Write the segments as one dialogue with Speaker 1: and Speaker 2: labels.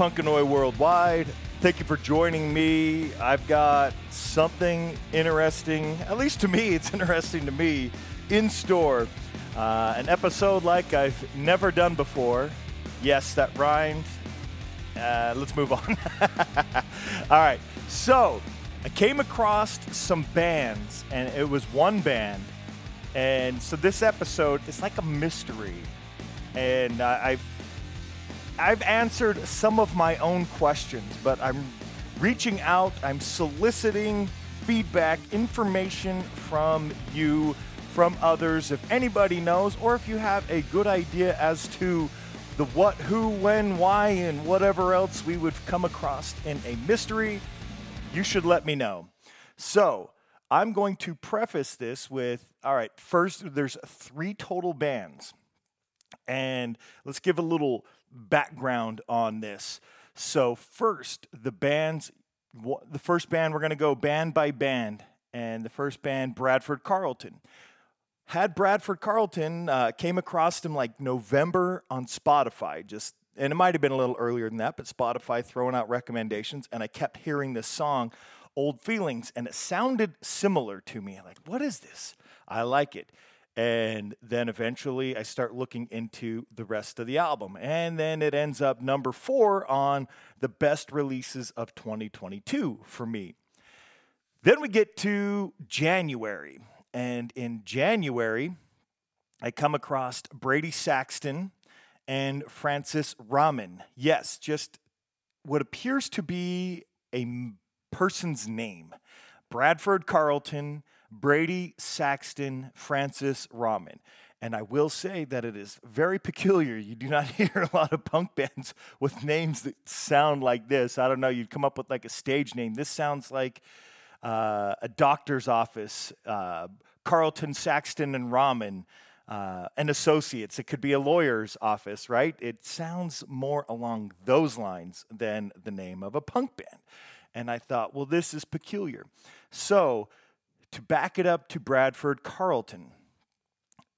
Speaker 1: Punkanoid Worldwide. Thank you for joining me. I've got something interesting, at least to me, it's interesting to me, in store. Uh, an episode like I've never done before. Yes, that rhymed. Uh, let's move on. All right. So, I came across some bands, and it was one band. And so, this episode is like a mystery. And uh, I've I've answered some of my own questions, but I'm reaching out, I'm soliciting feedback, information from you, from others. If anybody knows, or if you have a good idea as to the what, who, when, why, and whatever else we would come across in a mystery, you should let me know. So, I'm going to preface this with all right, first, there's three total bands. And let's give a little background on this. So, first, the bands, the first band, we're going to go band by band. And the first band, Bradford Carlton. Had Bradford Carlton, uh, came across them like November on Spotify, just and it might have been a little earlier than that, but Spotify throwing out recommendations, and I kept hearing this song, Old Feelings, and it sounded similar to me. Like, what is this? I like it. And then eventually I start looking into the rest of the album. And then it ends up number four on the best releases of 2022 for me. Then we get to January. And in January, I come across Brady Saxton and Francis Raman. Yes, just what appears to be a person's name Bradford Carlton Brady Saxton Francis Raman. And I will say that it is very peculiar. You do not hear a lot of punk bands with names that sound like this. I don't know, you'd come up with like a stage name. This sounds like uh, a doctor's office, uh, Carlton Saxton and Raman. Uh, and associates. It could be a lawyer's office, right? It sounds more along those lines than the name of a punk band. And I thought, well, this is peculiar. So to back it up to Bradford Carlton,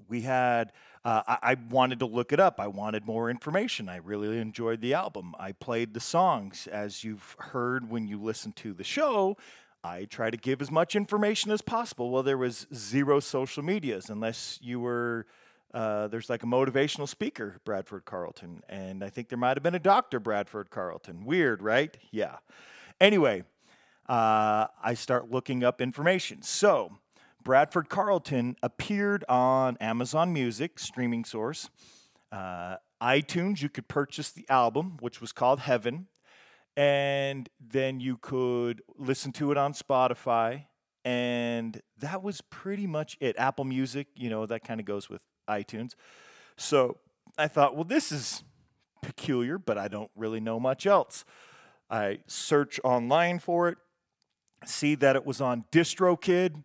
Speaker 1: we had, uh, I, I, wanted to look it up. I wanted more information. I really enjoyed the album. I played the songs. As you've heard when you listen to the show, I try to give as much information as possible. Well, there was zero social medias unless you were. Uh, there's like a motivational speaker, Bradford Carlton, and I think there might have been a doctor, Bradford Carlton. Weird, right? Yeah. Anyway, uh, I start looking up information. So, Bradford Carlton appeared on Amazon Music, streaming source, uh, iTunes. You could purchase the album, which was called Heaven, and then you could listen to it on Spotify. And that was pretty much it. Apple Music, you know, that kind of goes with iTunes. So I thought, well, this is peculiar, but I don't really know much else. I search online for it, see that it was on DistroKid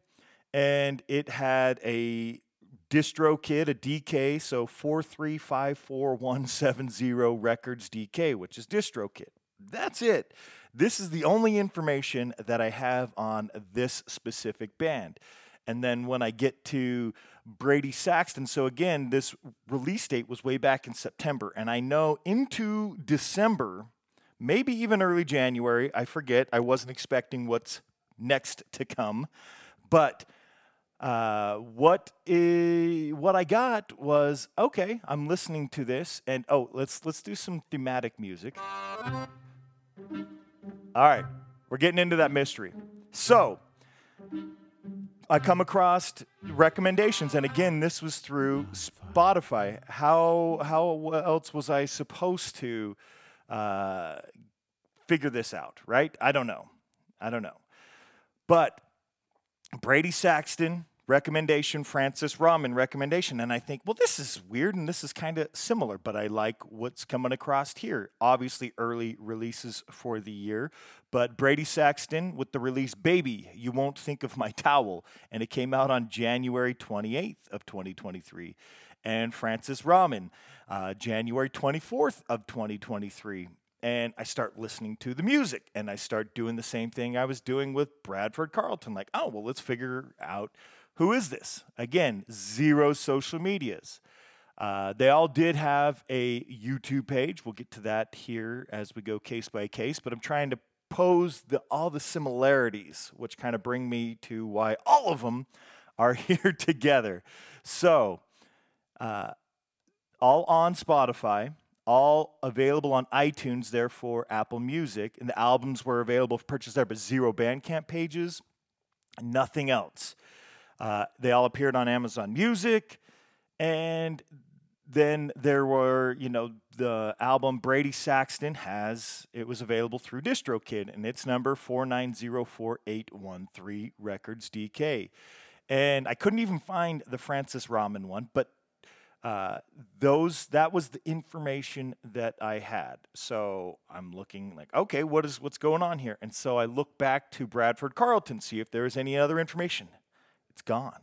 Speaker 1: and it had a DistroKid, a DK, so 4354170 records DK, which is DistroKid. That's it. This is the only information that I have on this specific band. And then when I get to Brady Saxton, so again, this release date was way back in September, and I know into December, maybe even early January, I forget, I wasn't expecting what's next to come. But uh, what is, what I got was okay. I'm listening to this, and oh, let's let's do some thematic music. All right, we're getting into that mystery. So I come across recommendations, and again, this was through Spotify. How how else was I supposed to uh, figure this out? Right? I don't know. I don't know. But Brady Saxton, recommendation, Francis Raman, recommendation. And I think, well, this is weird and this is kind of similar, but I like what's coming across here. Obviously, early releases for the year, but Brady Saxton with the release Baby, You Won't Think of My Towel. And it came out on January 28th of 2023. And Francis Raman, uh, January 24th of 2023 and I start listening to the music and I start doing the same thing I was doing with Bradford Carlton. Like, oh, well, let's figure out who is this? Again, zero social medias. Uh, they all did have a YouTube page. We'll get to that here as we go case by case, but I'm trying to pose the, all the similarities, which kind of bring me to why all of them are here together. So, uh, all on Spotify, all available on iTunes, therefore Apple Music, and the albums were available for purchase there, but zero Bandcamp pages, nothing else. Uh, they all appeared on Amazon Music, and then there were, you know, the album Brady Saxton has, it was available through DistroKid, and its number 4904813 Records DK. And I couldn't even find the Francis Raman one, but uh, those that was the information that I had. So I'm looking like, okay, what is what's going on here? And so I look back to Bradford Carlton, see if there is any other information. It's gone.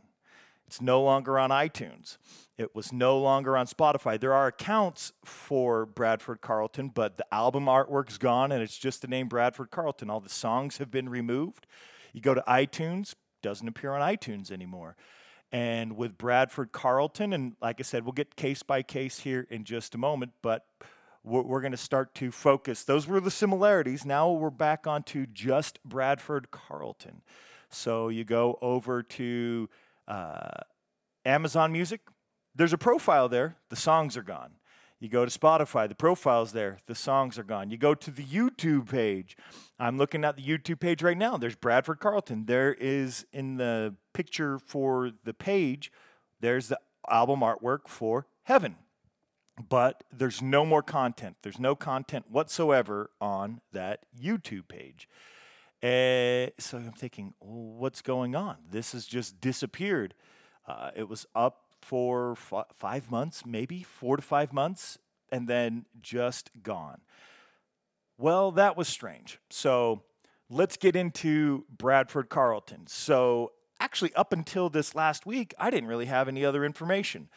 Speaker 1: It's no longer on iTunes. It was no longer on Spotify. There are accounts for Bradford Carlton, but the album artwork's gone and it's just the name Bradford Carlton. All the songs have been removed. You go to iTunes, doesn't appear on iTunes anymore. And with Bradford Carlton, and like I said, we'll get case by case here in just a moment, but we're, we're going to start to focus. Those were the similarities. Now we're back onto just Bradford Carlton. So you go over to uh, Amazon Music, there's a profile there, the songs are gone. You go to Spotify, the profile's there, the songs are gone. You go to the YouTube page. I'm looking at the YouTube page right now. There's Bradford Carlton. There is in the picture for the page, there's the album artwork for Heaven. But there's no more content. There's no content whatsoever on that YouTube page. Uh, so I'm thinking, well, what's going on? This has just disappeared. Uh, it was up for f- five months, maybe four to five months, and then just gone. Well, that was strange. So let's get into Bradford Carlton. So, actually, up until this last week, I didn't really have any other information.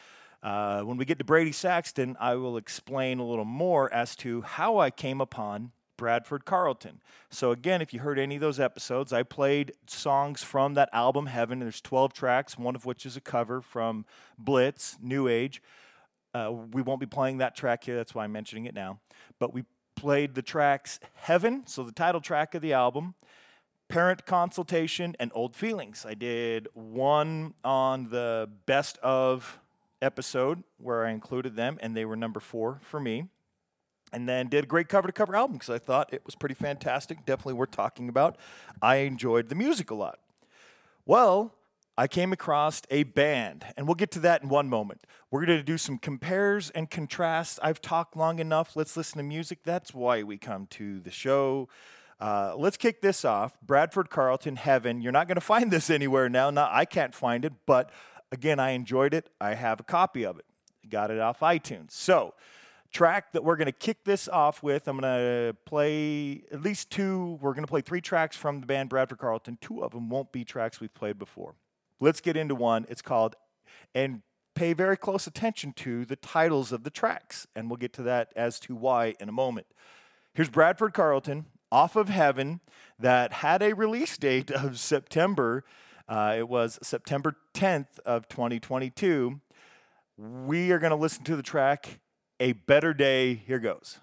Speaker 1: Uh, when we get to Brady Saxton, I will explain a little more as to how I came upon Bradford Carlton. So, again, if you heard any of those episodes, I played songs from that album, Heaven. There's 12 tracks, one of which is a cover from Blitz, New Age. Uh, we won't be playing that track here, that's why I'm mentioning it now. But we played the tracks Heaven, so the title track of the album, Parent Consultation, and Old Feelings. I did one on the best of episode where I included them, and they were number four for me and then did a great cover to cover album because I thought it was pretty fantastic. Definitely worth talking about. I enjoyed the music a lot. Well, I came across a band, and we'll get to that in one moment. We're going to do some compares and contrasts. I've talked long enough. Let's listen to music. That's why we come to the show. Uh, let's kick this off. Bradford Carlton, Heaven. You're not going to find this anywhere now. Now I can't find it, but again, I enjoyed it. I have a copy of it. Got it off iTunes. So track that we're going to kick this off with. I'm going to play at least two. We're going to play three tracks from the band Bradford Carlton. Two of them won't be tracks we've played before. Let's get into one. It's called, and pay very close attention to the titles of the tracks. And we'll get to that as to why in a moment. Here's Bradford Carlton off of Heaven that had a release date of September. Uh, it was September 10th of 2022. We are going to listen to the track a better day. Here goes.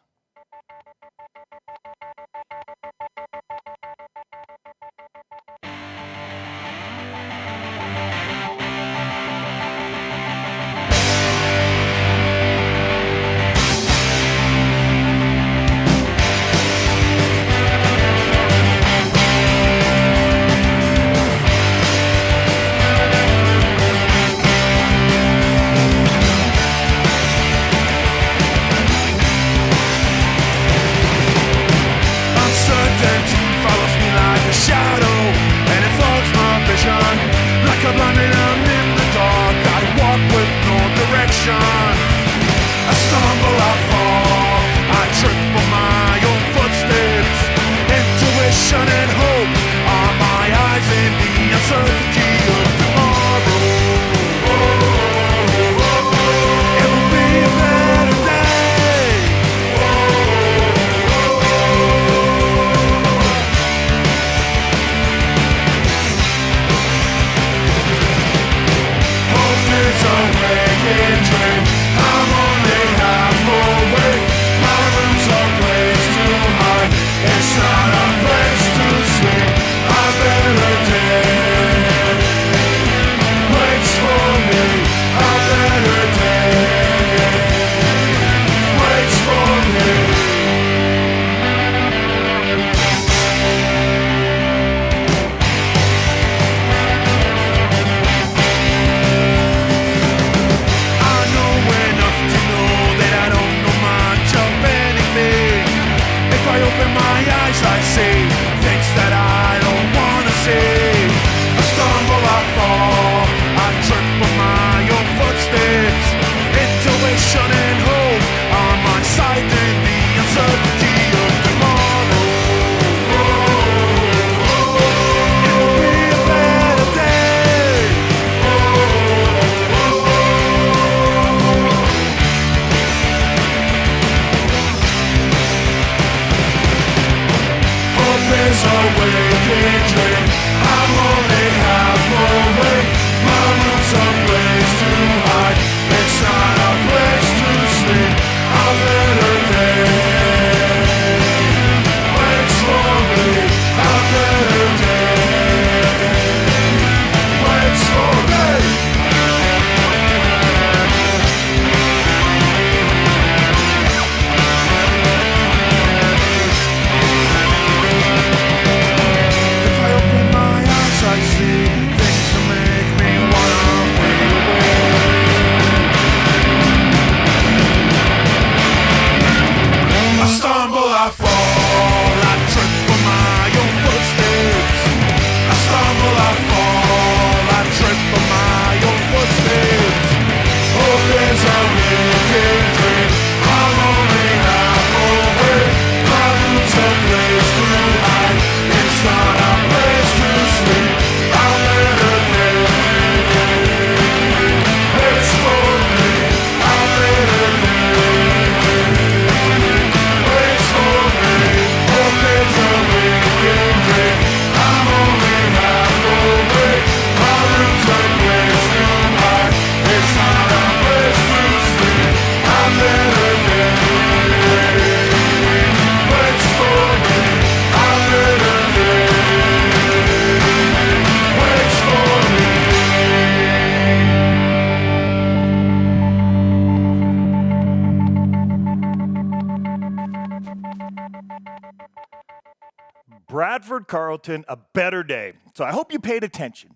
Speaker 1: A Better Day. So I hope you paid attention.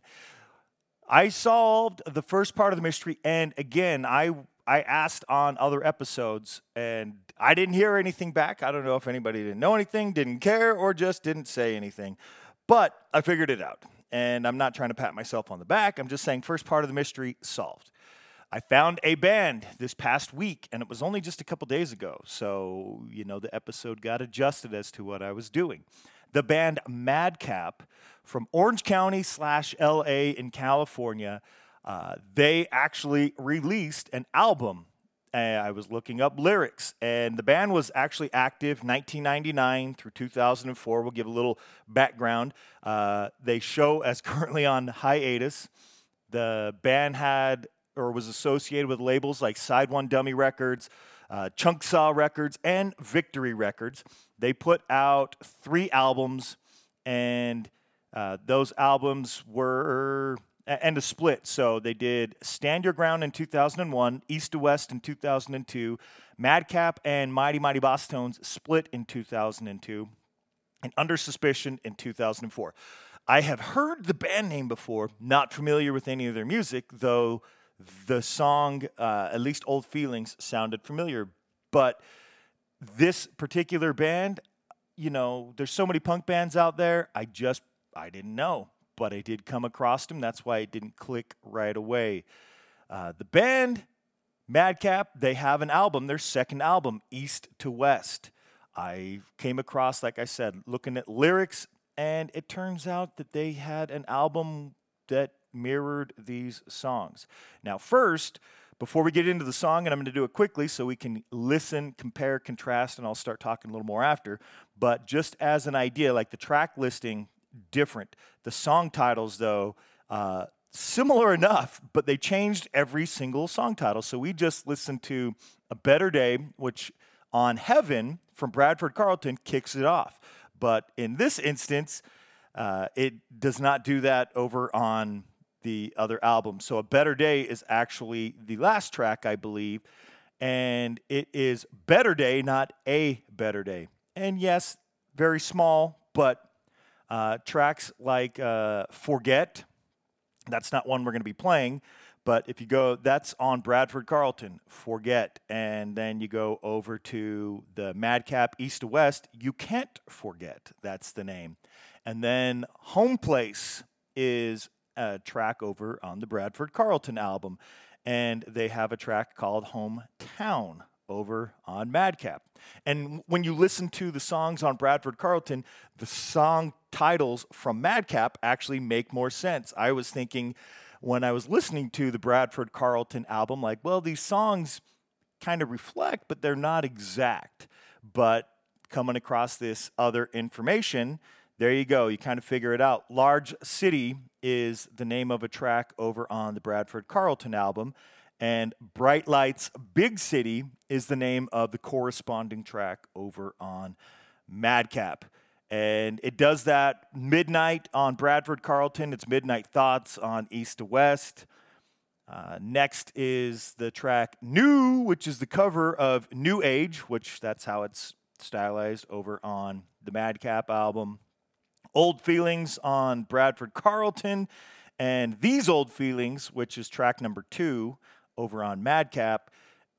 Speaker 1: I solved the first part of the mystery, and again, I I asked on other episodes, and I didn't hear anything back. I don't know if anybody didn't know anything, didn't care, or just didn't say anything. But I figured it out, and I'm not trying to pat myself on the back. I'm just saying, first part of the mystery solved. I found a band this past week, and it was only just a couple days ago. So, you know, the episode got adjusted as to what I was doing the band Madcap from Orange County slash LA in California. Uh, they actually released an album. And I was looking up lyrics, and the band was actually active 1999 through 2004. We'll give a little background. Uh, they show as currently on hiatus. The band had or was associated with labels like Side One Dummy Records, uh, Chunksaah Records, and Victory Records. They put out three albums, and uh, those albums were and a split. So they did Stand Your Ground in 2001, East to West in 2002, Madcap and Mighty Mighty Bosstones split in 2002, and Under Suspicion in 2004. I have heard the band name before, not familiar with any of their music, though the song, uh, at least Old Feelings, sounded familiar. But this particular band, you know, there's so many punk bands out there. I just, I didn't know, but I did come across them. That's why it didn't click right away. Uh, the band, Madcap, they have an album, their second album, East to West. I came across, like I said, looking at lyrics, and it turns out that they had an album that mirrored these songs. Now, first, before we get into the song, and I'm going to do it quickly so we can listen, compare, contrast, and I'll start talking a little more after. But just as an idea, like the track listing, different. The song titles, though, uh, similar enough, but they changed every single song title. So we just listened to A Better Day, which on Heaven from Bradford Carlton kicks it off. But in this instance, uh, it does not do that over on the other album. So A Better Day is actually the last track, I believe. And it is Better Day, not A Better Day. And yes, very small, but uh, tracks like uh, Forget, that's not one we're going to be playing. But if you go, that's on Bradford Carlton, Forget. And then you go over to the Madcap East to West, You Can't Forget. That's the name. And then Home Place is a track over on the Bradford Carlton album. And they have a track called Hometown over on Madcap. And when you listen to the songs on Bradford Carlton, the song titles from Madcap actually make more sense. I was thinking when I was listening to the Bradford Carlton album, like, well, these songs kind of reflect, but they're not exact. But coming across this other information, there you go. You kind of figure it out. Large City is the name of a track over on the Bradford Carlton album. And Bright Lights Big City is the name of the corresponding track over on Madcap. And it does that midnight on Bradford Carlton. It's Midnight Thoughts on East to West. Uh, next is the track New, which is the cover of New Age, which that's how it's stylized over on the Madcap album. Old Feelings on Bradford Carlton, and These Old Feelings, which is track number two over on Madcap.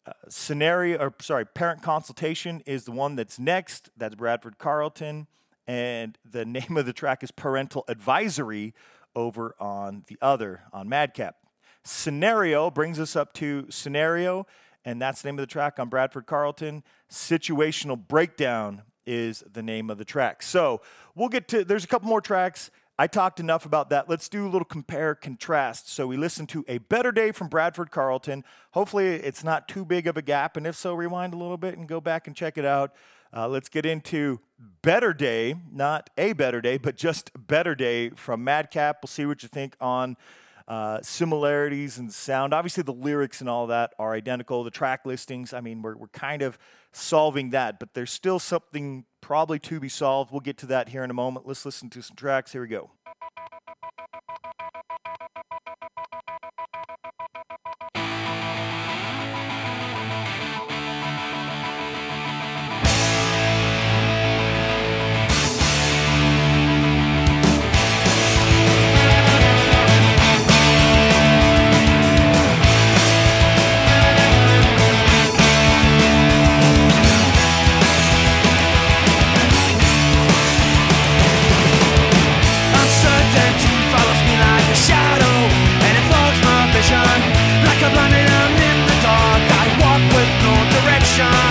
Speaker 1: Uh, scenario, or sorry, Parent Consultation is the one that's next. That's Bradford Carlton, and the name of the track is Parental Advisory over on the other on Madcap. Scenario brings us up to Scenario, and that's the name of the track on Bradford Carlton. Situational Breakdown is the name of the track. So we'll get to, there's a couple more tracks. I talked enough about that. Let's do a little compare contrast. So we listened to A Better Day from Bradford Carlton. Hopefully it's not too big of a gap. And if so, rewind a little bit and go back and check it out. Uh, let's get into Better Day, not A Better Day, but just Better Day from Madcap. We'll see what you think on uh, similarities in sound. Obviously, the lyrics and all that are identical. The track listings, I mean, we're, we're kind of solving that, but there's still something probably to be solved. We'll get to that here in a moment. Let's listen to some tracks. Here we go. shine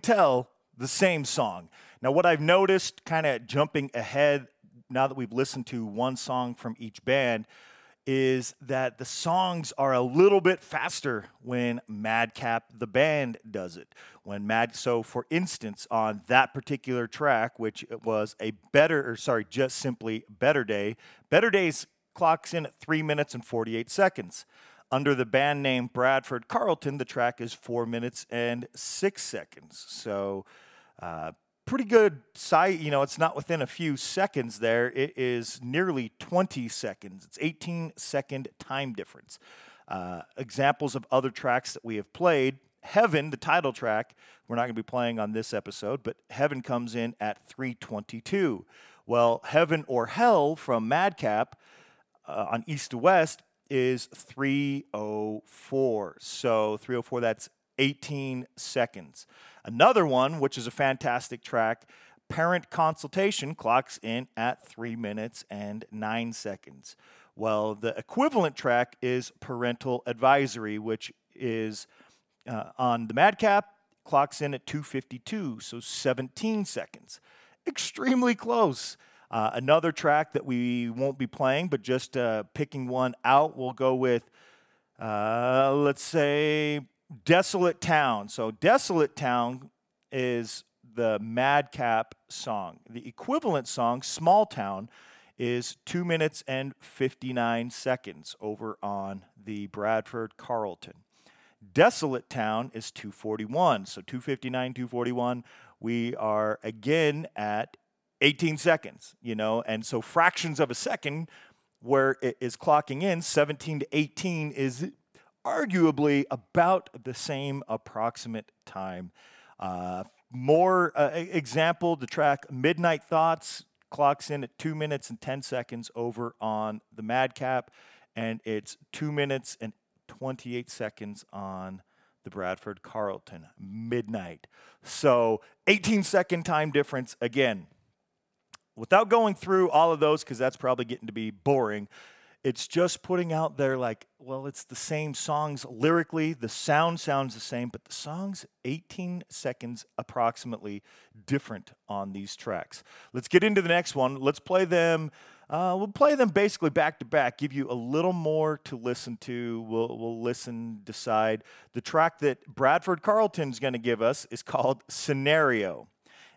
Speaker 1: tell, the same song. Now, what I've noticed, kind of jumping ahead now that we've listened to one song from each band, is that the songs are a little bit faster when Madcap the band does it. When Mad so for instance on that particular track which was a better or sorry just simply Better Day, Better Days clocks in at 3 minutes and 48 seconds. Under the band name Bradford Carlton, the track is 4 minutes and 6 seconds. So uh, pretty good sight. You know, it's not within a few seconds there. It is nearly 20 seconds. It's 18 second time difference. Uh, examples of other tracks that we have played. Heaven, the title track, we're not going to be playing on this episode, but Heaven comes in at 322. Well, Heaven or Hell from Madcap uh, on East to West is 304. So 304, that's 18 seconds. Another one, which is a fantastic track, Parent Consultation, clocks in at 3 minutes and 9 seconds. Well, the equivalent track is Parental Advisory, which is uh, on the Madcap, clocks in at 252, so 17 seconds. Extremely close. Uh, another track that we won't be playing, but just uh, picking one out, we'll go with, uh, let's say, Desolate Town. So, Desolate Town is the Madcap song. The equivalent song, Small Town, is 2 minutes and 59 seconds over on the Bradford Carlton. Desolate Town is 241. So 259, 241. We are again at 18 seconds, you know, and so fractions of a second where it is clocking in 17 to 18 is arguably about the same approximate time. Uh, more uh, example, the track Midnight Thoughts clocks in at two minutes and 10 seconds over on the Madcap, and it's two minutes and 28 seconds on the Bradford Carlton Midnight. So 18 second time difference again. Without going through all of those, because that's probably getting to be boring, it's just putting out there like, well, it's the same songs lyrically, the sound sounds the same, but the songs 18 seconds approximately different on these tracks. Let's get into the next one. Let's play them. Uh, we'll play them basically back to back, give you a little more to listen to. We'll, we'll listen, decide. The track that Bradford Carlton's going to give us is called Scenario.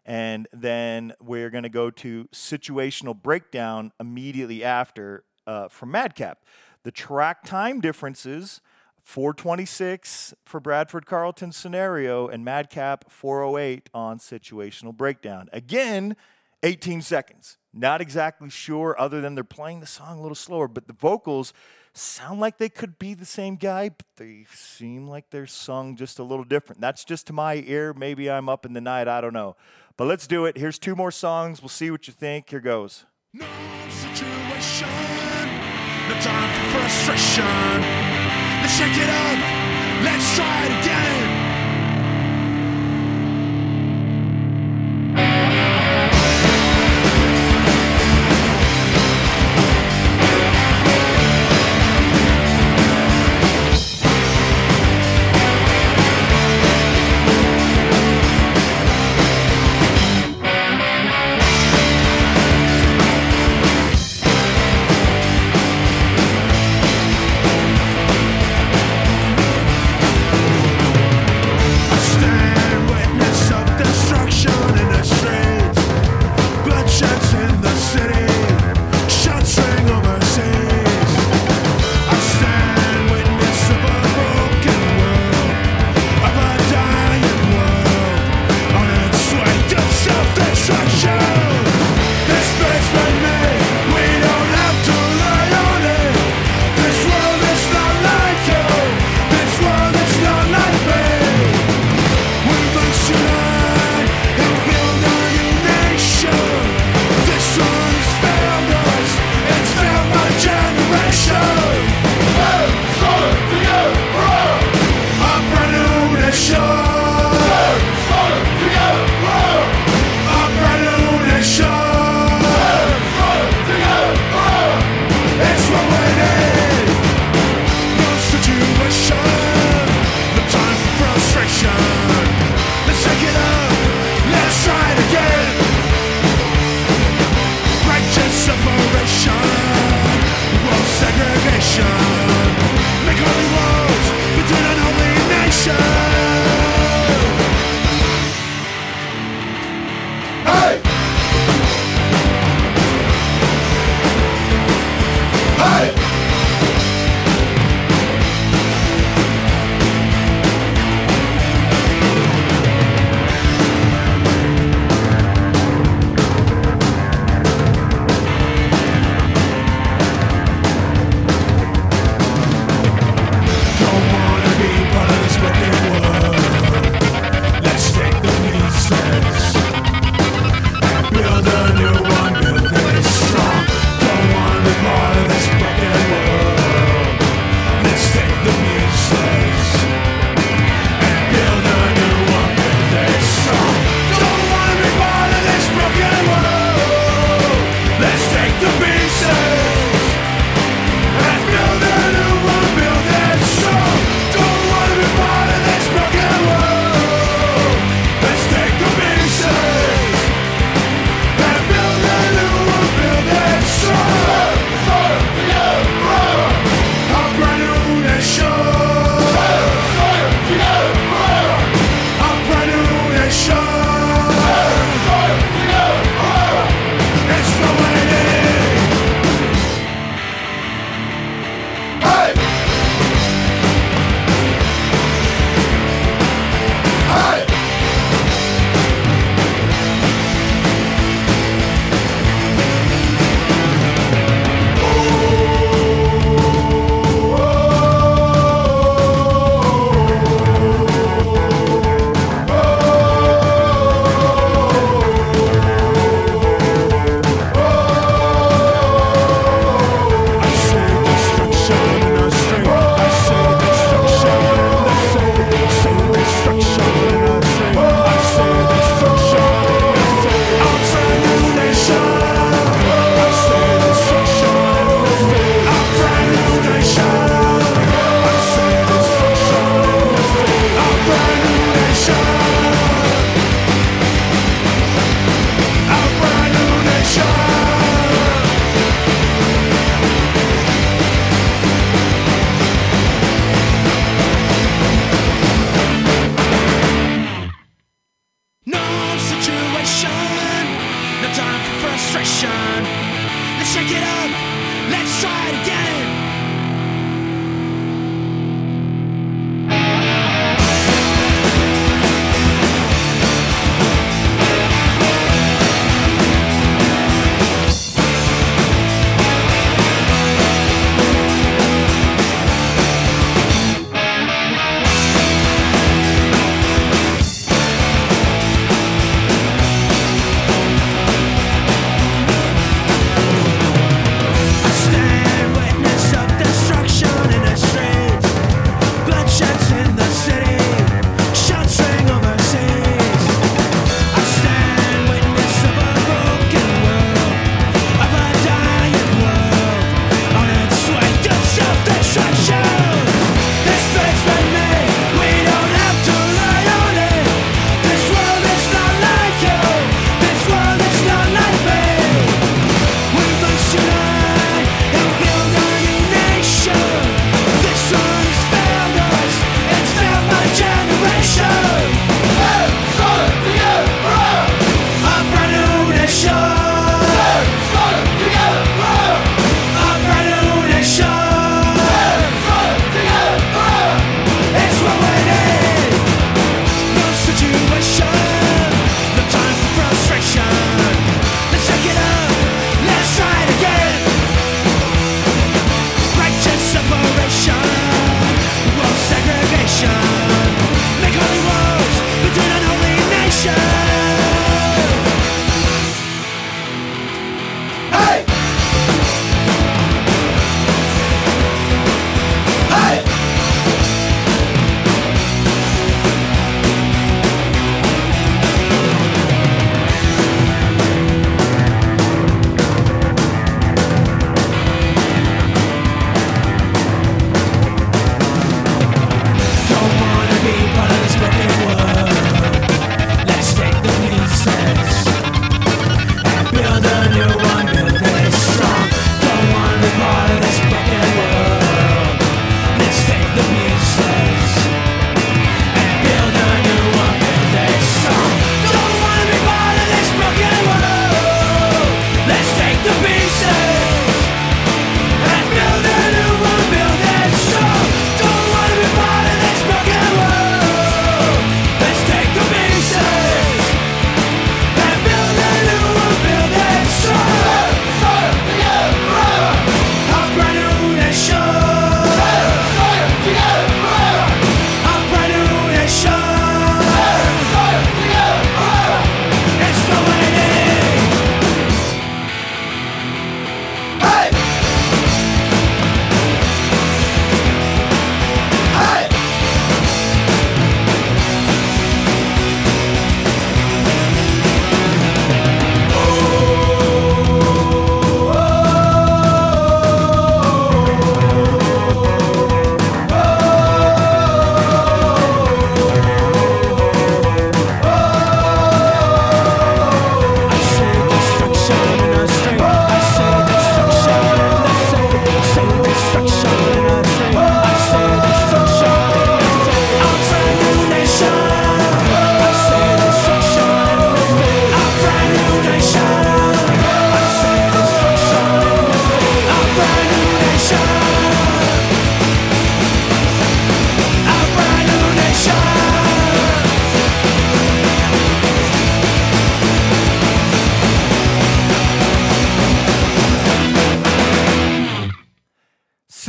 Speaker 1: And then we're going to go to situational breakdown immediately after uh, from Madcap. The track time differences 426 for Bradford Carlton scenario and Madcap 408 on situational breakdown. Again, 18 seconds. Not exactly sure, other than they're playing the song a little slower, but the vocals sound like they could be the same guy, but they seem like they're sung just a little different. That's just to my ear. Maybe I'm up in the night. I don't know. But let's do it. Here's two more songs. We'll see what you think. Here goes. No no time for frustration. Let's shake it up. Let's try it again.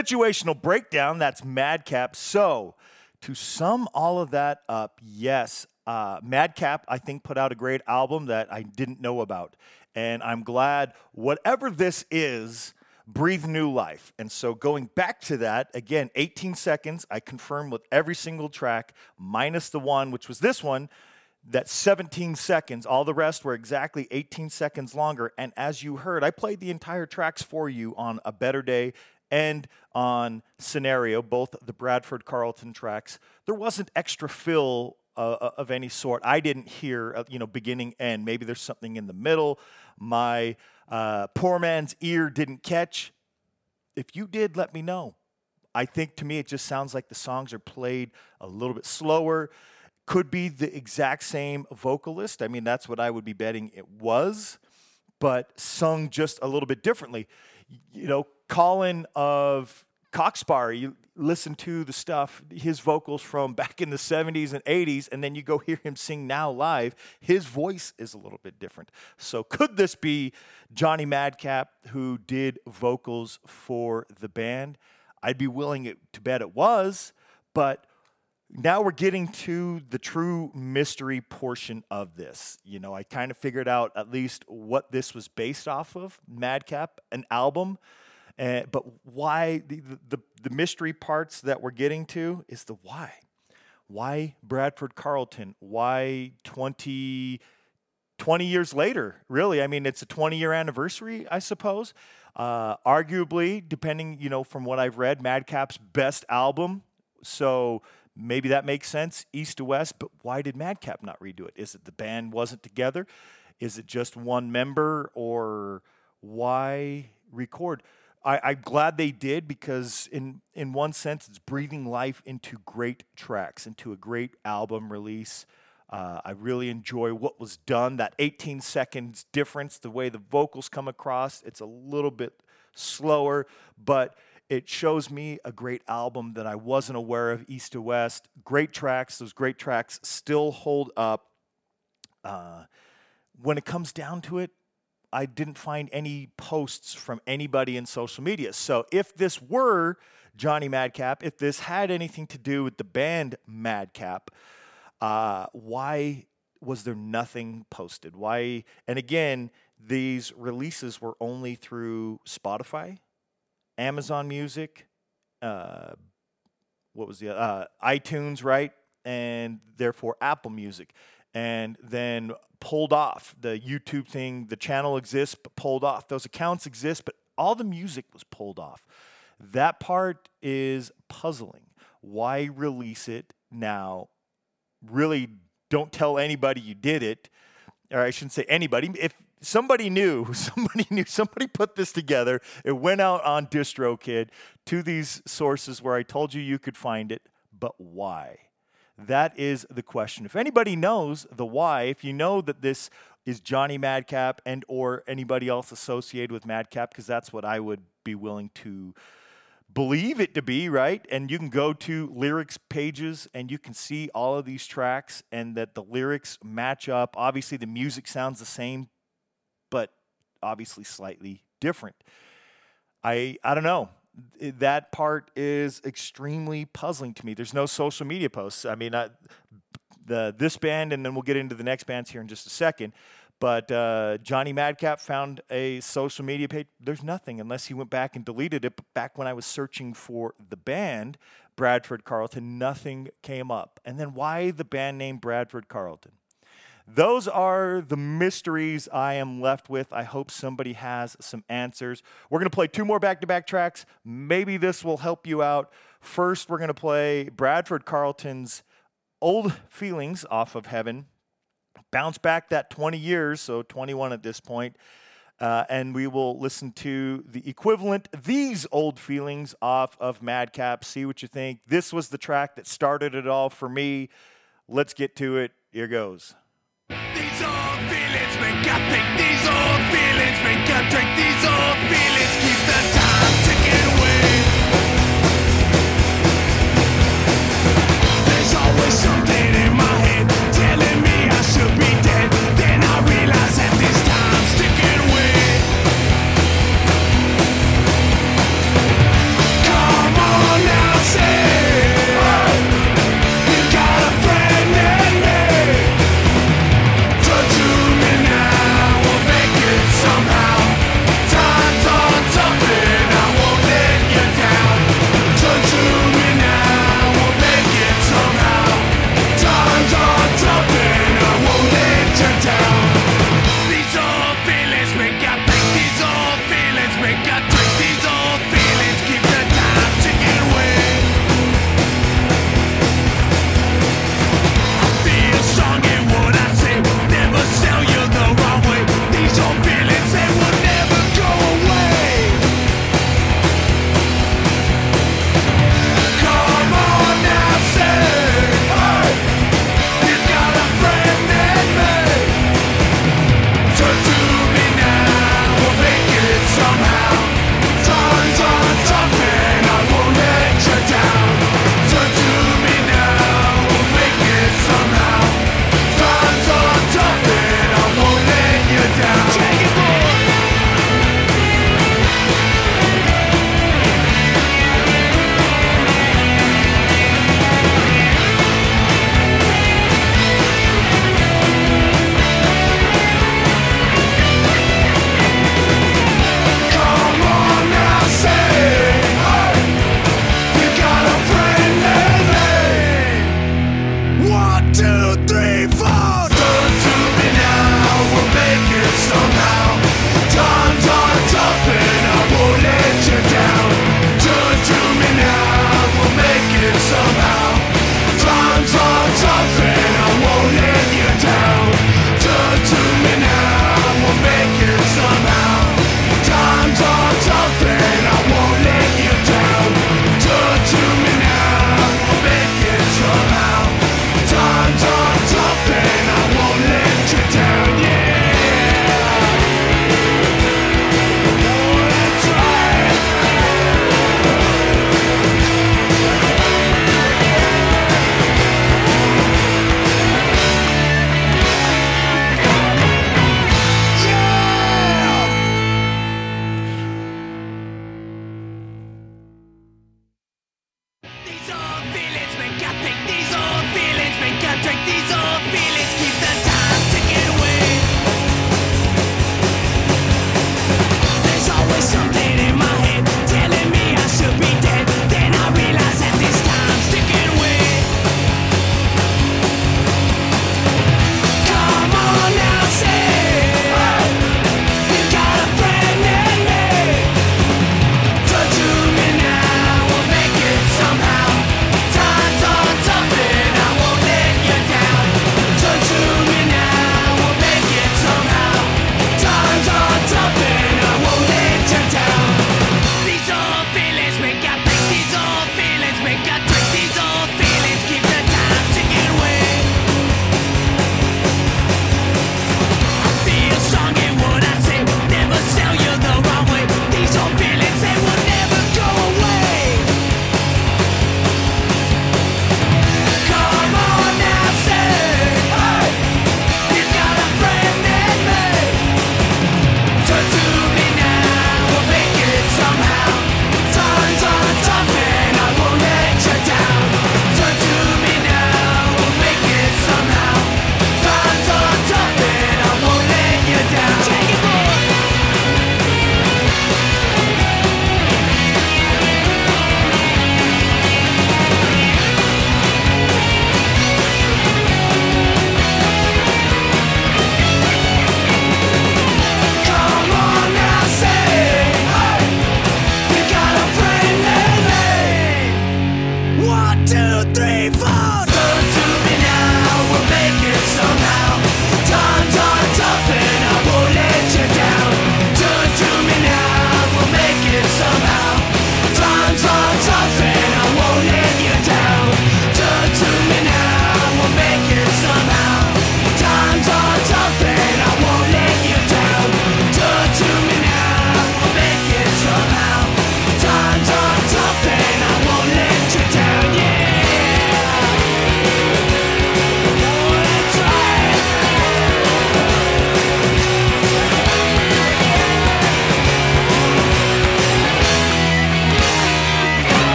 Speaker 1: Situational breakdown, that's Madcap. So, to sum all of that up, yes, uh, Madcap, I think, put out a great album that I didn't know about. And I'm glad whatever this is, breathe new life. And so going back to that, again, 18 seconds, I confirm with every single track, minus the one, which was this one, that 17 seconds. All the rest were exactly 18 seconds longer. And as you heard, I played the entire tracks for you on A Better Day and on Scenario, both the Bradford Carlton tracks. There wasn't extra fill uh, uh of any sort. I didn't hear, uh, you know, beginning end. Maybe there's something in the middle. My uh, poor man's ear didn't catch. If you did, let me know. I think to me it just sounds like the songs are played a little bit slower. Could be the exact same vocalist. I mean, that's what I would be betting it was, but sung just a little bit differently. You know, Colin of Cock Sparrer, you listen to the stuff, his vocals from back in the 70s and 80s, and then you go hear him sing now live, his voice is a little bit different. So, could this be Johnny Madcap who did vocals for the band? I'd be willing to bet it was, but now we're getting to the true mystery portion of this. You know, I kind of figured out at least what this was based off of Madcap, an album uh, but why the, the, the mystery parts that we're getting to is the why. Why Bradford Carlton? Why 20, 20 years later? Really, I mean, it's a 20 year anniversary, I suppose. Uh, arguably, depending, you know, from what I've read, Madcap's best album. So maybe that makes sense, east to west. But why did Madcap not redo it? Is it the band wasn't together? Is it just one member? Or why record? I, am glad they did because, in in one sense, it's breathing life into great tracks, into a great album release. Uh, I really enjoy what was done. That 18 seconds difference, the way the vocals come across, it's a little bit slower, but it shows me a great album that I wasn't aware of, East to West. Great tracks. Those great tracks still hold up. Uh, when it comes down to it, I didn't find any posts from anybody in social media. So if this were Johnny Madcap, if this had anything to do with the band Madcap, uh, why was there nothing posted? Why? And again, these releases were only through Spotify, Amazon Music, uh, what was the uh, iTunes, right? And therefore Apple Music and then pulled off. The YouTube thing, the channel exists, but pulled off. Those accounts exist, but all the music was pulled off. That part is puzzling. Why release it now? Really don't tell anybody you did it. Or I shouldn't say anybody. If somebody knew, somebody knew, somebody put this together. It went out on DistroKid to these sources where I told you you could find it, but why? That is the question. If anybody knows the why, if you know that this is Johnny Madcap and or anybody else associated with Madcap, because that's what I would be willing to believe it to be, right? And you can go to lyrics pages and you can see all of these tracks and that the lyrics match up. Obviously, the music sounds the same, but obviously slightly different. I I don't know that part is extremely puzzling to me. There's no social media posts. I mean, I, the this band, and then we'll get into the next bands here in just a second. But uh, Johnny Madcap found a social media page. There's nothing unless he went back and deleted it. But back when I was searching for the band, Bradford Carlton, nothing came up. And then why the band name Bradford Carlton? Those are the mysteries I am left with. I hope somebody has some answers. We're going to play two more back to back tracks. Maybe this will help you out. First, we're going to play Bradford Carlton's Old Feelings off of Heaven. Bounce back that 20 years, so 21 at this point. Uh, and we will listen to the equivalent, These Old Feelings, off of Madcap. See what you think. This was the track that started it all for me. Let's get to it. Here goes. These old feelings drink these old feelings keep the time away. There's always something in my head telling me I should be dead. Then I realize that this time's ticking away. Call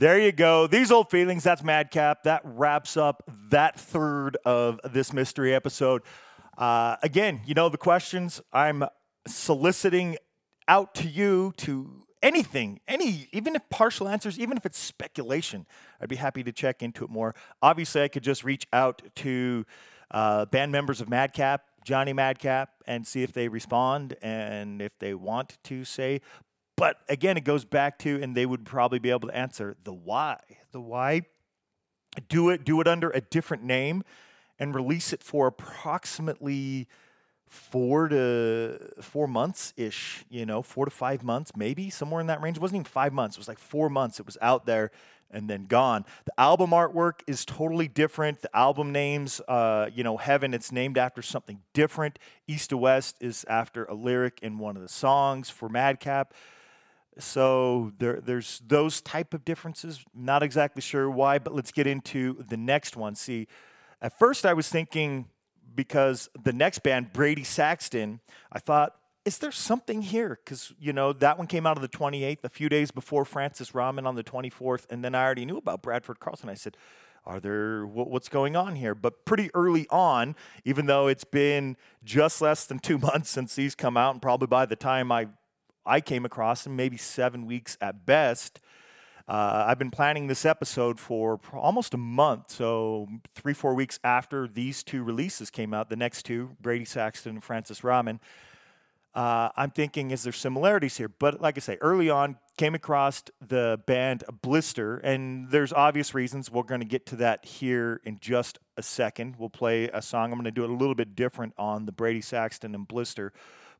Speaker 1: There you go. These old feelings. That's Madcap. That wraps up that third of this mystery episode. Uh, again, you know the questions I'm soliciting out to you to anything, any, even if partial answers, even if it's speculation, I'd be happy to check into it more. Obviously, I could just reach out to uh, band members of Madcap, Johnny Madcap, and see if they respond and if they want to say. But again, it goes back to, and they would probably be able to answer the why. The why. Do it, do it under a different name, and release it for approximately four to four months ish, you know, four to five months, maybe somewhere in that range. It wasn't even five months, it was like four months. It was out there and then gone. The album artwork is totally different. The album names, uh, you know, Heaven, it's named after something different. East to West is after a lyric in one of the songs for Madcap. So there, there's those type of differences. Not exactly sure why, but let's get into the next one. See, at first I was thinking because the next band, Brady Saxton, I thought, is there something here? Because, you know, that one came out on the 28th, a few days before Francis Raman on the 24th. And then I already knew about Bradford Carlton. I said, are there, what's going on here? But pretty early on, even though it's been just less than two months since these come out, and probably by the time I, I came across in maybe seven weeks at best, uh, I've been planning this episode for almost a month, so three, four weeks after these two releases came out, the next two, Brady Saxton and Francis Raman. Uh, I'm thinking, is there similarities here? But like I say, early on, came across the band Blister, and there's obvious reasons. We're going to get to that here in just a second. We'll play a song. I'm going to do it a little bit different on the Brady Saxton and Blister.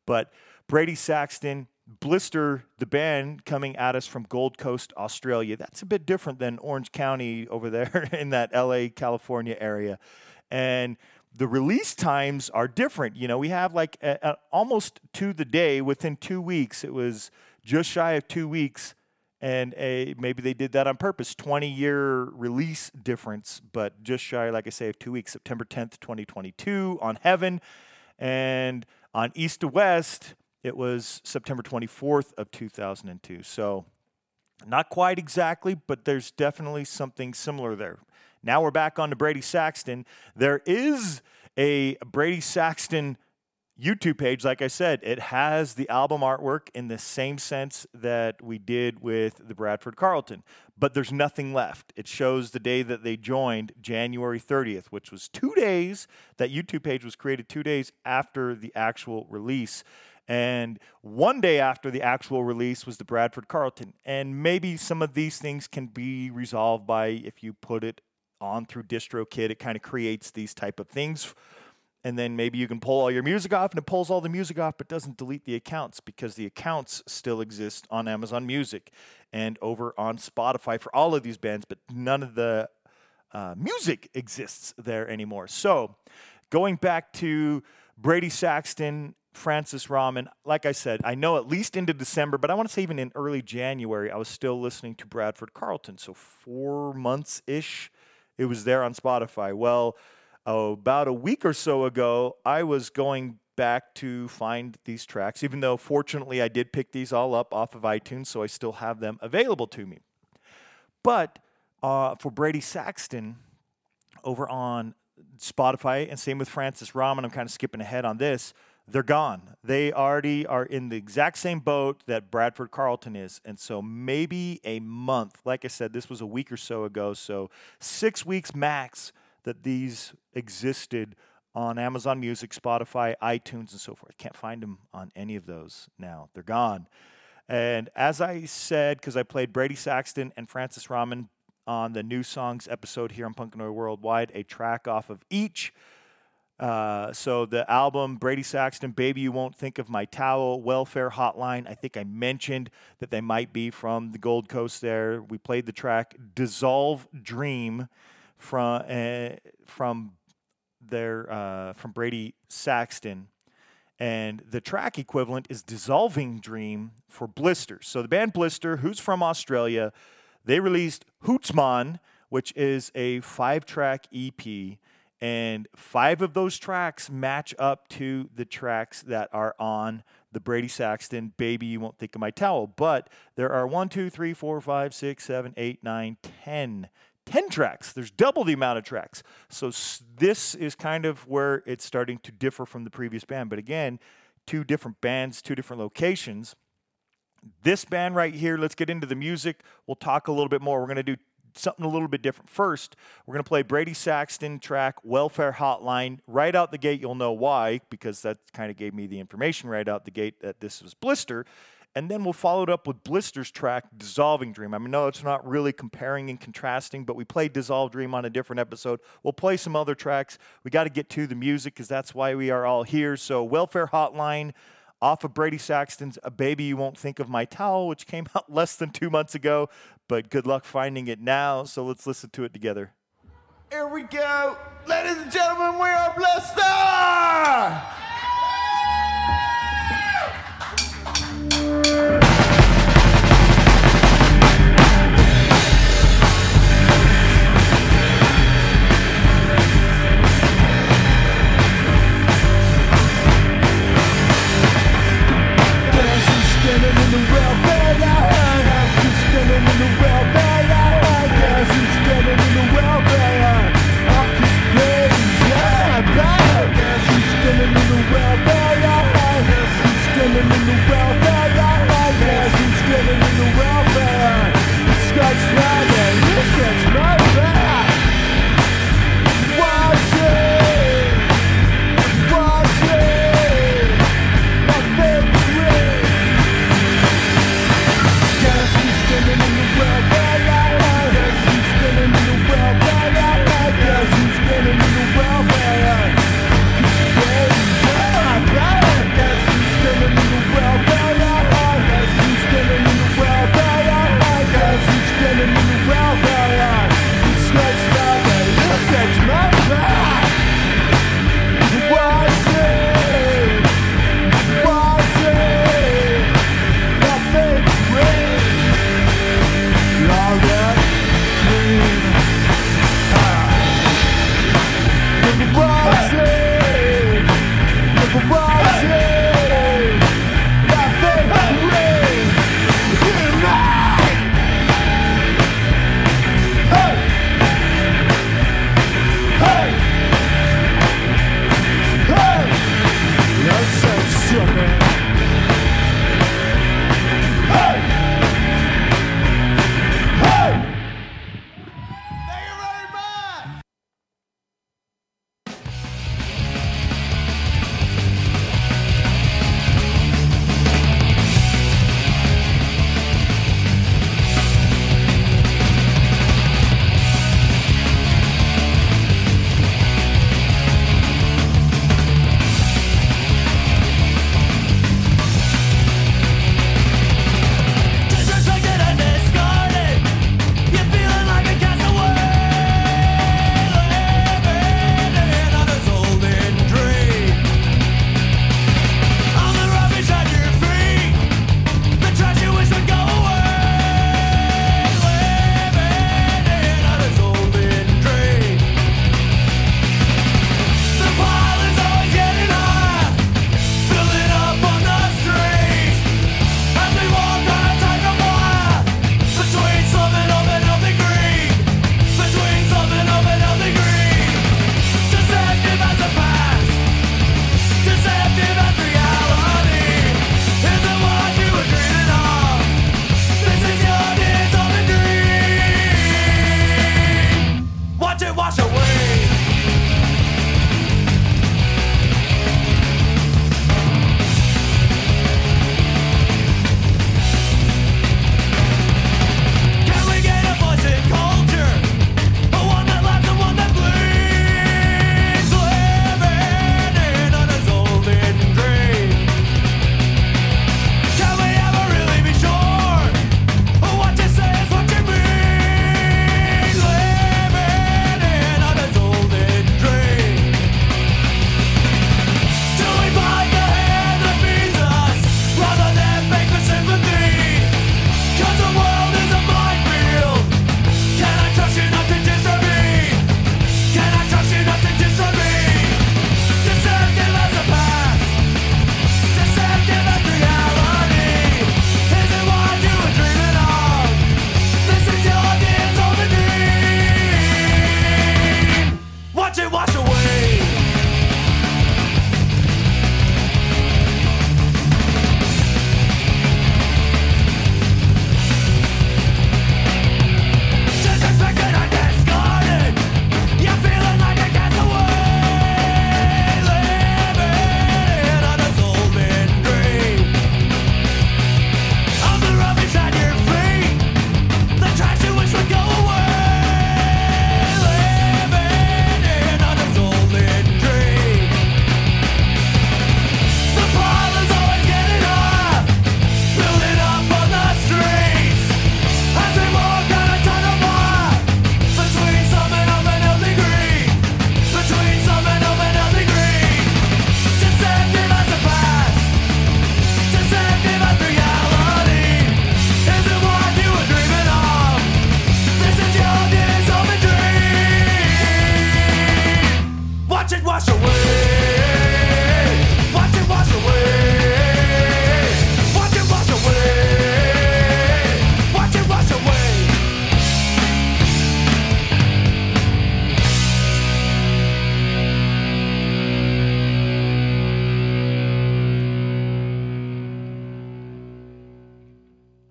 Speaker 1: But Brady Saxton Blister, the band coming at us from Gold Coast, Australia. That's a bit different than Orange County over there in that LA, California area. And the release times are different. You know, we have like a, a, almost to the day within two weeks. It was just shy of two weeks. And a, maybe they did that on purpose 20 year release difference, but just shy, like I say, of two weeks. September 10th, 2022 on Heaven. And on East to West, it was September 24th of 2002. So not quite exactly, but there's definitely something similar there. Now we're back on to Brady Saxton. There is a Brady Saxton YouTube page, like I said, it has the album artwork in the same sense that we did with the Bradford Carlton, but there's nothing left. It shows the day that they joined, January 30th, which was two days. That YouTube page was created two days after the actual release. And one day after the actual release was the Bradford Carlton. And maybe some of these things can be resolved by if you put it on through DistroKid, it kind of creates these type of things. And then maybe you can pull all your music off and it pulls all the music off, but doesn't delete the accounts because the accounts still exist on Amazon Music and over on Spotify for all of these bands, but none of the uh, music exists there anymore. So going back to Brady Saxton Francis Raman, like I said, I know at least into December, but I want to say even in early January, I was still listening to Bradford Carlton. So four months ish, it was there on Spotify. Well, oh, about a week or so ago, I was going back to find these tracks, even though fortunately I did pick these all up off of iTunes, so I still have them available to me. But uh, for Brady Saxton, over on Spotify, and same with Francis Raman, I'm kind of skipping ahead on this they're gone. They already are in the exact same boat that Bradford Carlton is. And so maybe a month. Like I said, this was a week or so ago. So six weeks max that these existed on Amazon Music, Spotify, iTunes, and so forth. Can't find them on any of those now. They're gone. And as I said, because I played Brady Saxton and Francis Raman on the new songs episode here on Punkanoi Worldwide, a track off of each. Uh, so the album Brady Saxton, "Baby You Won't Think of My Towel," "Welfare Hotline." I think I mentioned that they might be from the Gold Coast. There, we played the track "Dissolve Dream" from uh, from their uh, from Brady Saxton, and the track equivalent is "Dissolving Dream" for Blister. So the band Blister, who's from Australia, they released "Hootsman," which is a five-track EP and five of those tracks match up to the tracks that are on the Brady Saxton Baby You Won't Think of My Towel. But there are one, two, three, four, five, six, seven, eight, nine, ten. 10 tracks. There's double the amount of tracks. So this is kind of where it's starting to differ from the previous band. But again, two different bands, two different locations. This band right here, let's get into the music. We'll talk a little bit more. We're going to do something a little bit different. First, we're going to play Brady Saxton track Welfare Hotline. Right out the gate, you'll know why, because that kind of gave me the information right out the gate that this was Blister. And then we'll follow it up with Blister's track, Dissolving Dream. I mean, no, it's not really comparing and contrasting, but we played Dissolve Dream on a different episode. We'll play some other tracks. We got to get to the music because that's why we are all here. So, Welfare Hotline off of Brady Saxton's A Baby You Won't Think of My Towel, which came out less than two months ago, but good luck finding it now. So, let's listen to it together.
Speaker 2: Here we go. Ladies and gentlemen, we are blessed. Standing Standing in the welfare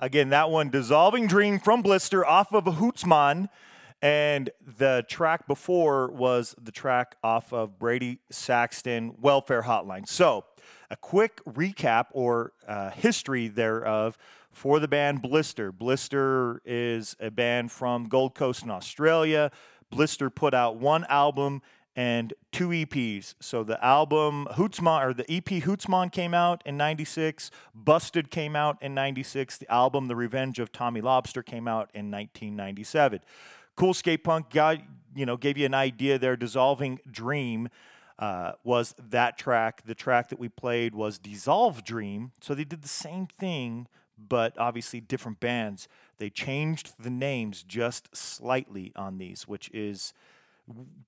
Speaker 1: Again, that one, Dissolving Dream from Blister off of Hootsman. And the track before was the track off of Brady Saxton Welfare Hotline. So, a quick recap or uh, history thereof for the band Blister. Blister is a band from Gold Coast in Australia. Blister put out one album and two EPs. So the album Hootsman or the EP Hootsman came out in 96, Busted came out in 96, the album The Revenge of Tommy Lobster came out in 1997. Cool Skate Punk got, you know, gave you an idea there Dissolving Dream uh, was that track. The track that we played was Dissolve Dream. So they did the same thing but obviously different bands. They changed the names just slightly on these, which is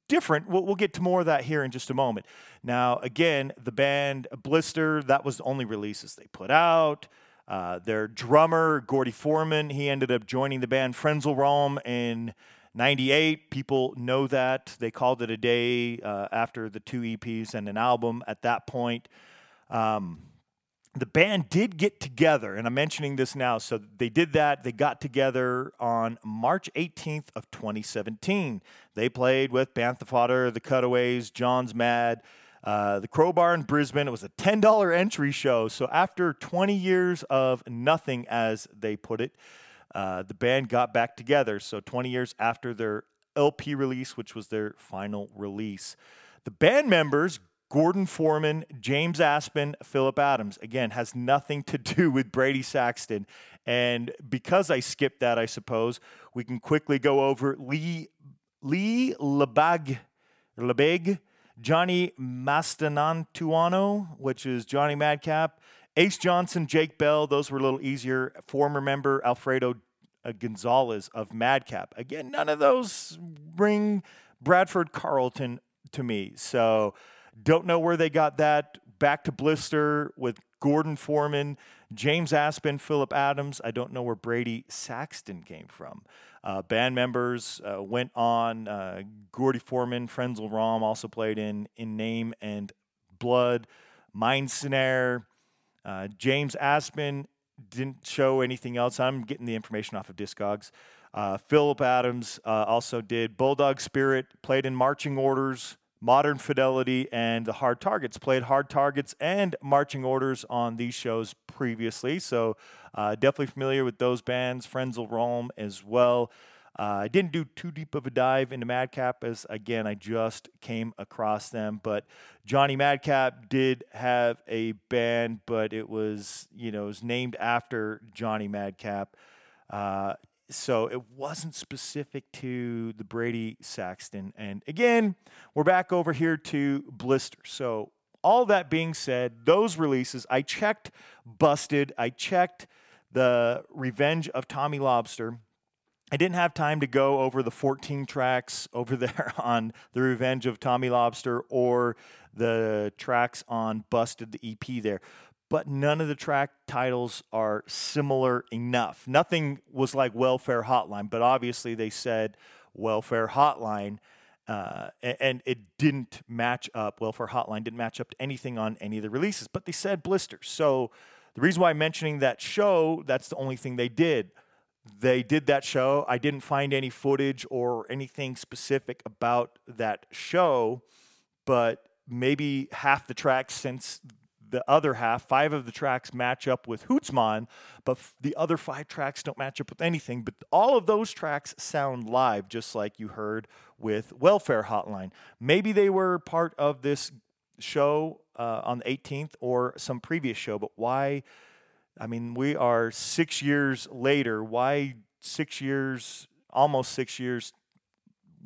Speaker 1: different. We'll, we'll, get to more of that here in just a moment. Now, again, the band Blister, that was the only releases they put out. Uh, their drummer, Gordy Forman, he ended up joining the band Frenzal Rhomb in 98. People know that. They called it a day uh, after the two EPs and an album at that point. Um, the band did get together, and I'm mentioning this now. So they did that. They got together on March 18th of 2017. They played with Bantha Fodder, the Cutaways, John's Mad, uh, the Crowbar in Brisbane. It was a $10 entry show. So after 20 years of nothing, as they put it, uh, the band got back together. So 20 years after their LP release, which was their final release. The band members Gordon Forman, James Aspen, Philip Adams. Again, has nothing to do with Brady Saxton. And because I skipped that, I suppose, we can quickly go over Lee Lee Lebag, Lebeg, Johnny Mastanantuano, which is Johnny Madcap, Ace Johnson, Jake Bell. Those were a little easier. Former member Alfredo uh, Gonzalez of Madcap. Again, none of those bring Bradford Carlton to me. So don't know where they got that. Back to Blister with Gordon Forman, James Aspen, Philip Adams. I don't know where Brady Saxton came from. Uh, band members uh, went on. Uh, Gordy Forman, Frenzal Rhomb also played in in Name and Blood. Mind Snare. Uh, James Aspen didn't show anything else. I'm getting the information off of Discogs. Uh, Philip Adams uh, also did Bulldog Spirit, played in marching orders. Modern Fidelity and the Hard Targets. Played Hard Targets and Marching Orders on these shows previously, so uh, definitely familiar with those bands. Frenzal Rhomb as well. Uh, I didn't do too deep of a dive into Madcap as again I just came across them, but Johnny Madcap did have a band, but it was you know it was named after Johnny Madcap. Uh, so it wasn't specific to the Brady Saxton. And again, we're back over here to Blister. So all that being said, those releases, I checked Busted, I checked the Revenge of Tommy Lobster. I didn't have time to go over the 14 tracks over there on The Revenge of Tommy Lobster or the tracks on Busted, the EP there but none of the track titles are similar enough. Nothing was like Welfare Hotline, but obviously they said Welfare Hotline, uh, and it didn't match up. Welfare Hotline didn't match up to anything on any of the releases, but they said blisters. So the reason why I'm mentioning that show, that's the only thing they did. They did that show. I didn't find any footage or anything specific about that show, but maybe half the tracks since the other half, five of the tracks match up with Hootsman, but f- the other five tracks don't match up with anything. But all of those tracks sound live, just like you heard with Welfare Hotline. Maybe they were part of this show uh, on the 18th or some previous show, but why? I mean, we are six years later. Why six years, almost six years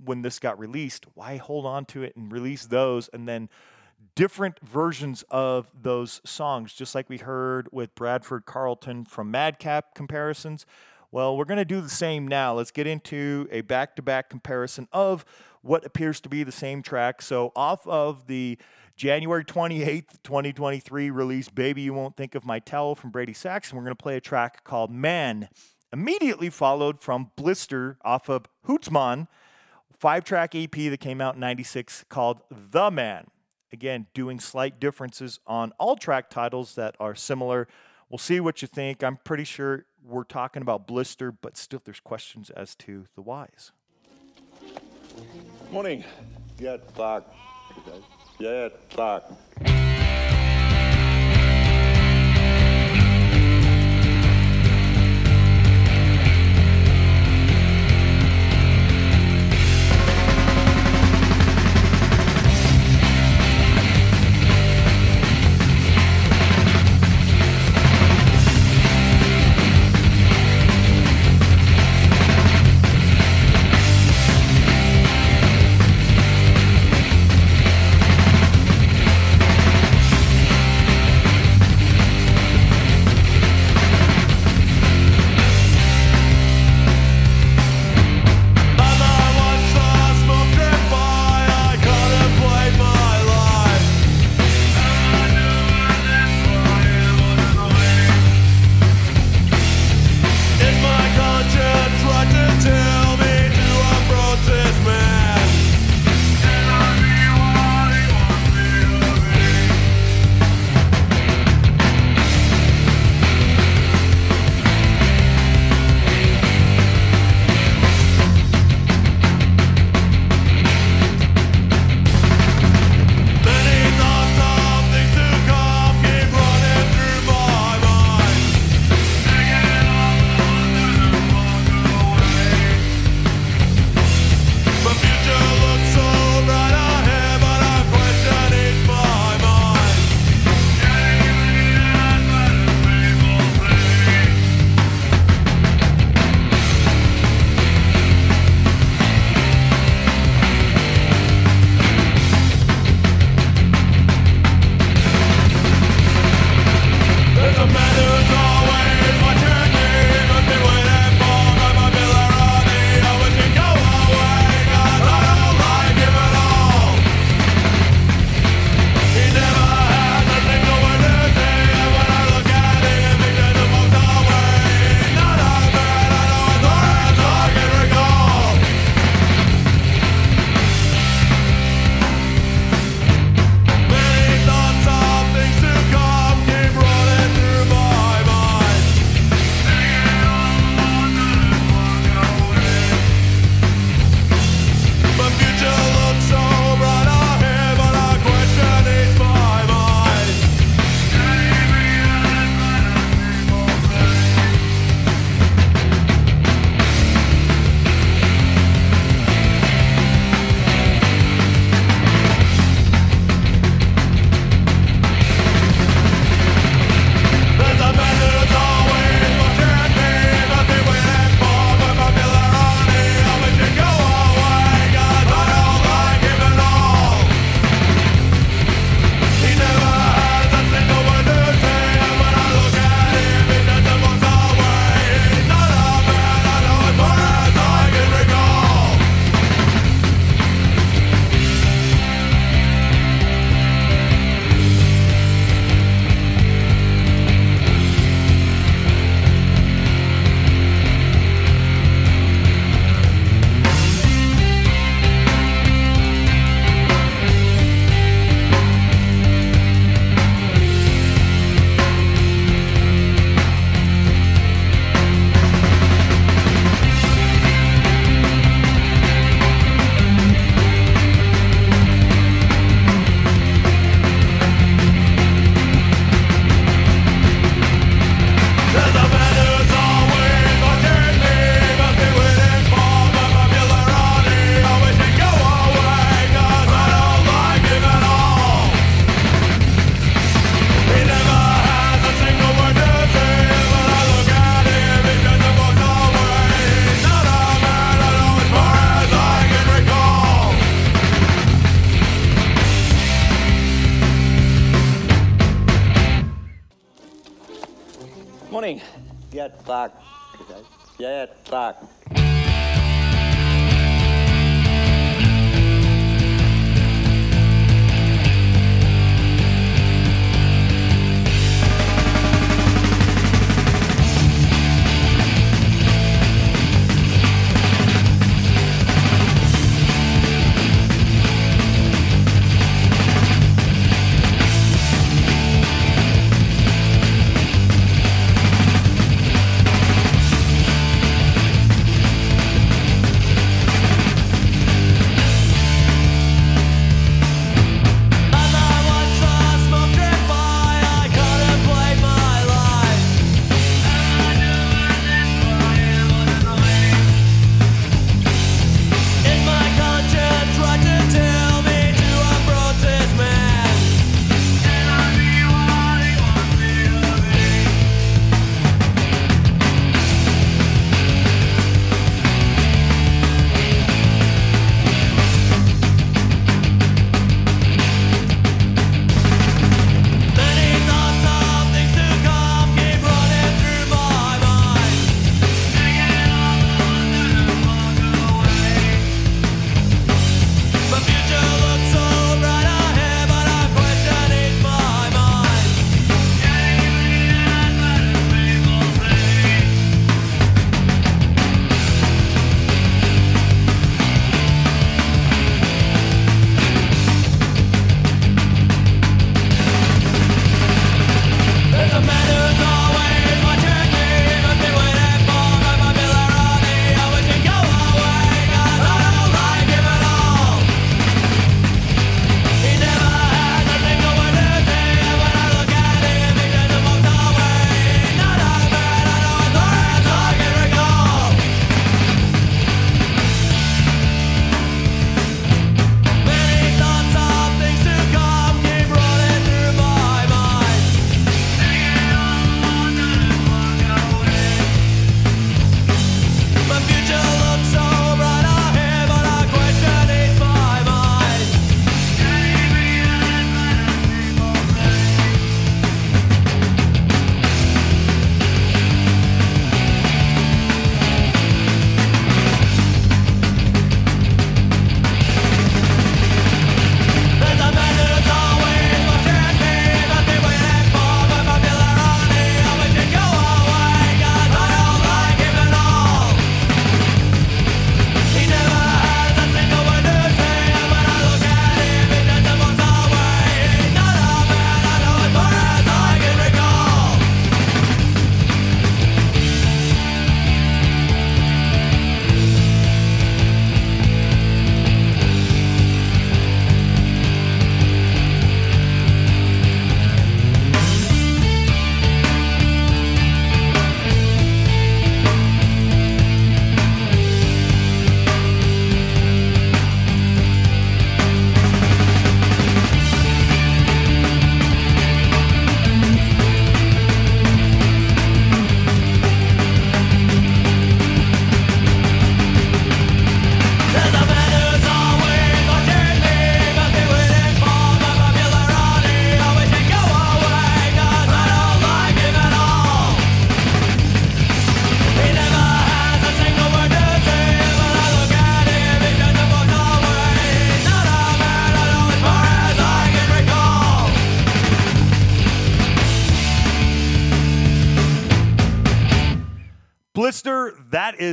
Speaker 1: when this got released? Why hold on to it and release those and then different versions of those songs, just like we heard with Bradford Carlton from Madcap comparisons. Well, we're going to do the same now. Let's get into a back to back comparison of what appears to be the same track. So, off of the January 28th, 2023 release, Baby You Won't Think of My Towel from Brady Saxton, we're going to play a track called Man, immediately followed from Blister off of Hootsman, five track EP that came out in 96 called The Man. Again, doing slight differences on all track titles that are similar. We'll see what you think. I'm pretty sure we're talking about blister, but still there's questions as to the whys.
Speaker 3: Morning. Get back. Get back.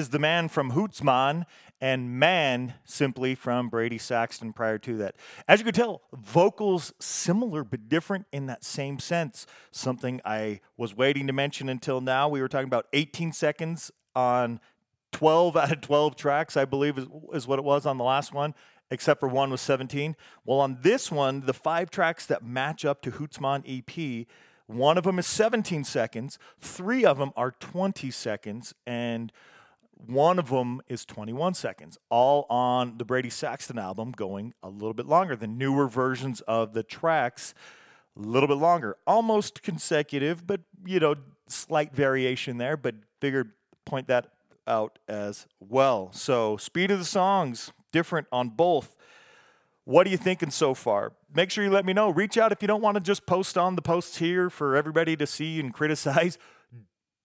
Speaker 1: Is the man from Hootsman, and Man simply from Brady Saxton prior to that. As you can tell, vocals similar but different in that same sense. Something I was waiting to mention until now. We were talking about 18 seconds on 12 out of 12 tracks, I believe is, is what it was on the last one, except for one was 17. Well, on this one, the five tracks that match up to Hootsman EP, one of them is 17 seconds, three of them are 20 seconds, and one of them is 21 seconds, all on the Brady Saxton album, going a little bit longer. The newer versions of the tracks, a little bit longer, almost consecutive, but you know, slight variation there. But figured point that out as well. So, speed of the songs different on both. What are you thinking so far? Make sure you let me know. Reach out if you don't want to just post on the posts here for everybody to see and criticize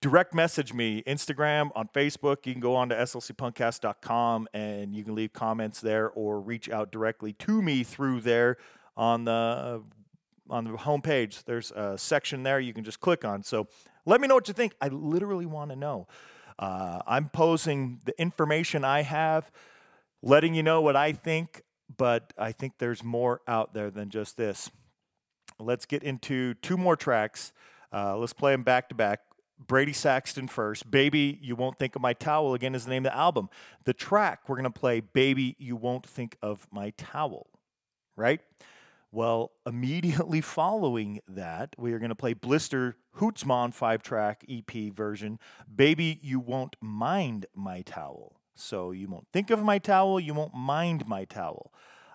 Speaker 1: direct message me instagram on facebook. You can go on to slcpunkcast.com and you can leave comments there or reach out directly to me through there on the on the homepage. There's a section there you can just click on. So let me know what you think. I literally want to know. Uh, i'm posing the information i have letting you know what i think but i think there's more out there than just this. Let's get into two more tracks. Uh, let's play them back to back Brady Saxton first. Baby, You Won't Think of My Towel, again, is the name of the album. The track we're going to play, Baby, You Won't Think of My Towel, right? Well, immediately following that, we are going to play Blister Hootsman five track EP version, Baby, You Won't Mind My Towel. So you won't think of my towel, you won't mind my towel.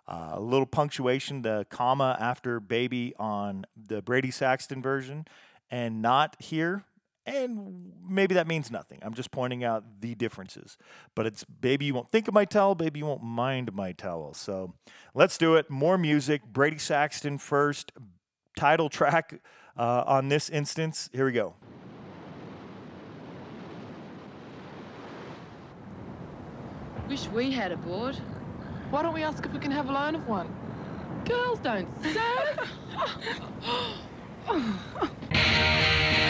Speaker 1: Uh, a little punctuation, the comma after baby on the Brady Saxton version, and not here and maybe that means nothing. I'm just pointing out the differences. But it's baby, you won't think of my towel, baby, you won't mind my towel. So let's do it. More music. Brady Saxton first, title track uh, on this instance. Here we go.
Speaker 4: Wish we had a board.
Speaker 5: Why don't we ask if we can have a loan of one?
Speaker 4: Girls don't say.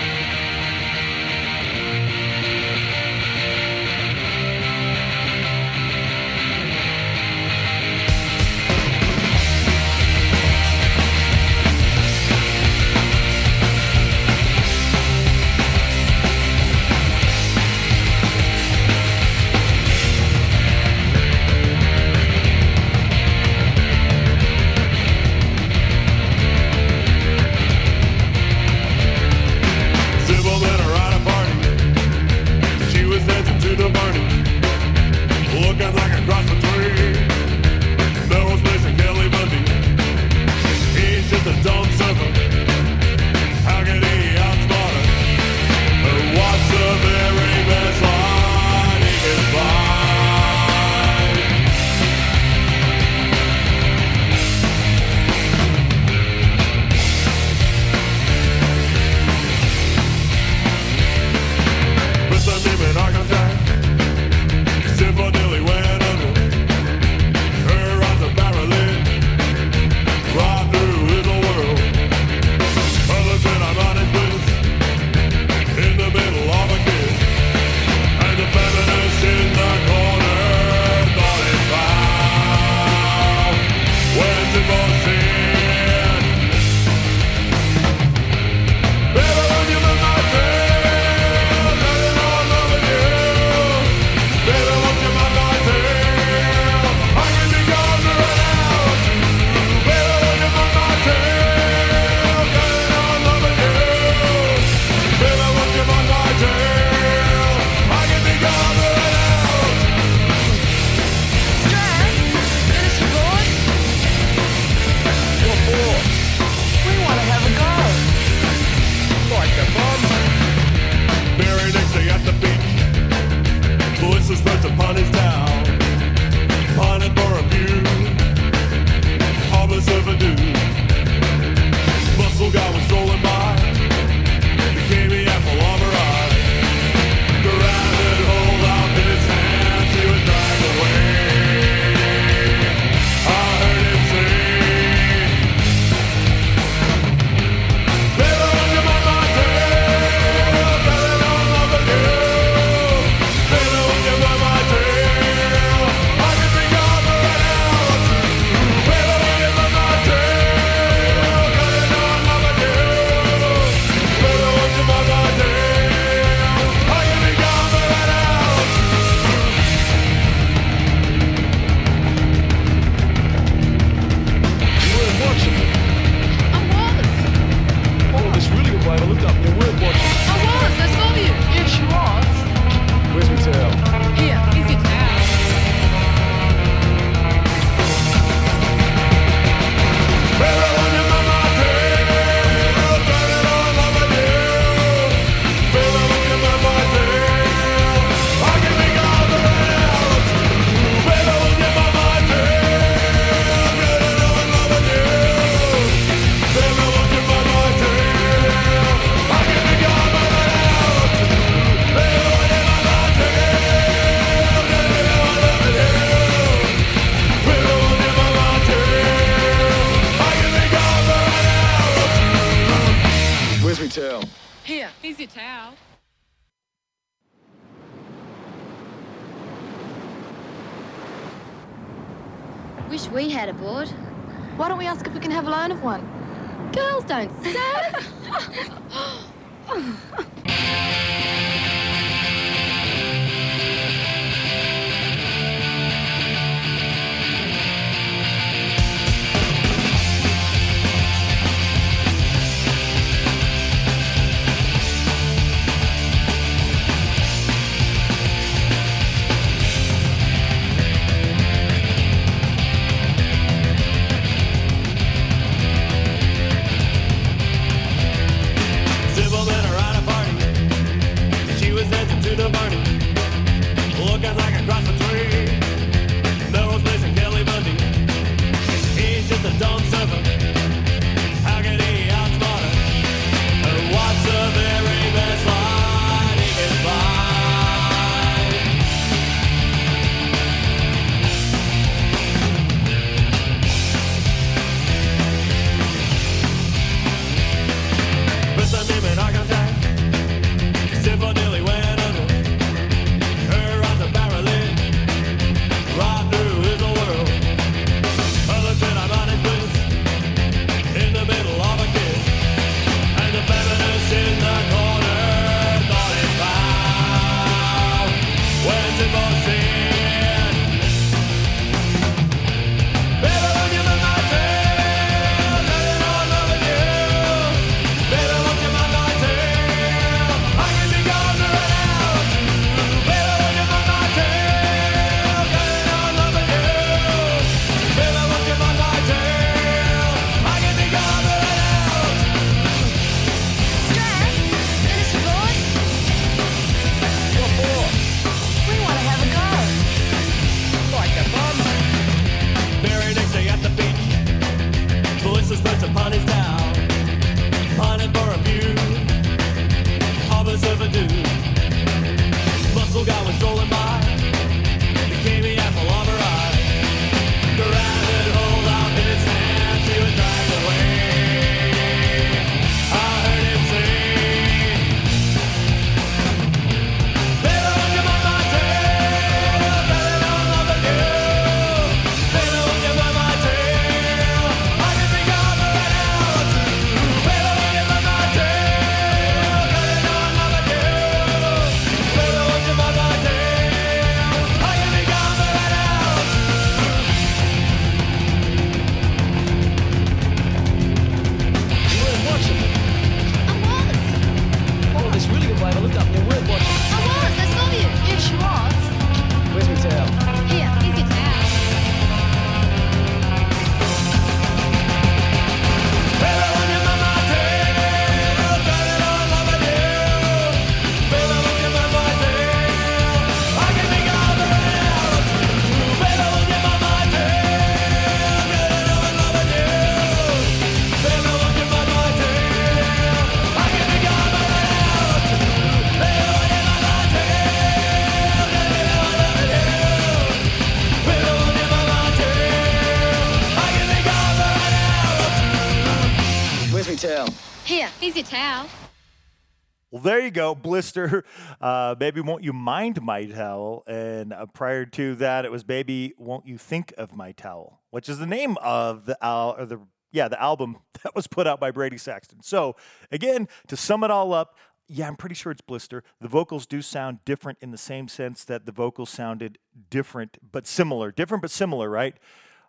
Speaker 1: Blister. Uh, Baby, won't you mind my towel? And uh, prior to that, it was Baby, won't you think of my towel, which is the name of the al- or the yeah the album that was put out by Brady Saxton. So again, to sum it all up. Yeah, I'm pretty sure it's Blister. The vocals do sound different in the same sense that the vocals sounded different but similar. Different but similar, right?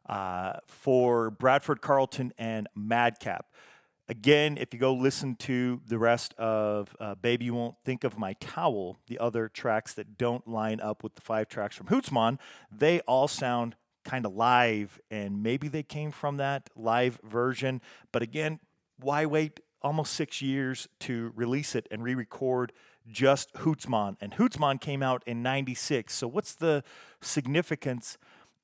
Speaker 1: Uh, for Bradford Carlton and Madcap. Again, if you go listen to the rest of uh, Baby You Won't Think of My Towel, the other tracks that don't line up with the five tracks from Hootsman, they all sound kind of live, and maybe they came from that live version. But again, why wait almost six years to release it and re record just Hootsman? And Hootsman came out in 96. So, what's the significance?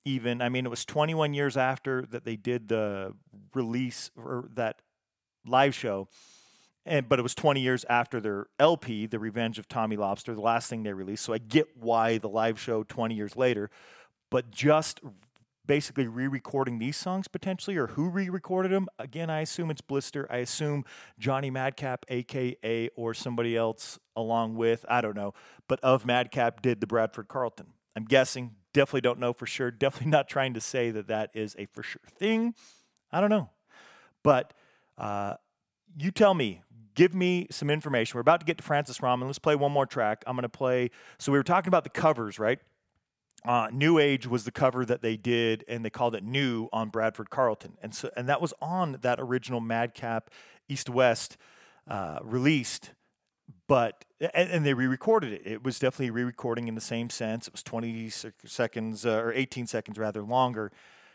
Speaker 1: Even, I mean, it was 21 years after that they did the release or that live show. And but it was 20 years after their LP, The Revenge of Tommy Lobster, the last thing they released. So I get why the live show 20 years later, but just basically re-recording these songs potentially or who re-recorded them again i assume it's blister i assume johnny madcap aka or somebody else along with i don't know but of madcap did the bradford carlton i'm guessing Definitely don't know for sure. Definitely not trying to say that that is a for sure thing. I don't know. But uh, you tell me, give me some information. We're about to get to Francis Raman. Let's play one more track. I'm going to play. So we were talking about the covers, right? Uh, New Age was the cover that they did, and they called it New on Bradford Carlton, and so and that was on that original Madcap East West uh, released, but and, and they re-recorded it. It was definitely re-recording in the same sense. It was 20 seconds uh, or 18 seconds rather longer.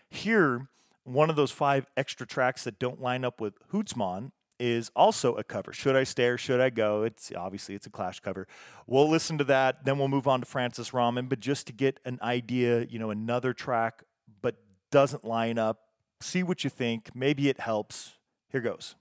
Speaker 1: Here, one of those five extra tracks that don't line up with Hootsman is also a cover. Should I stay or should I go? It's obviously it's a Clash cover. We'll listen to that, then we'll move on to Francis Raman. But just to get an idea, you know, another track, but doesn't line up. See what you think. Maybe it helps. Here goes.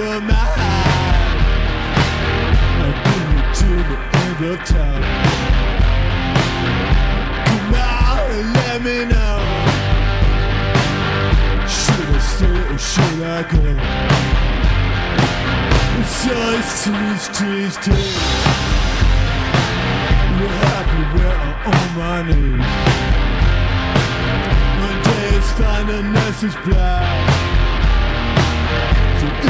Speaker 2: Are mine, I'll bring you to the end of time. Come out and let me know. Should I stay or should I go? It's ice trees, trees, trees. You're happy where I'm on my knees. One day it's fine and next is black.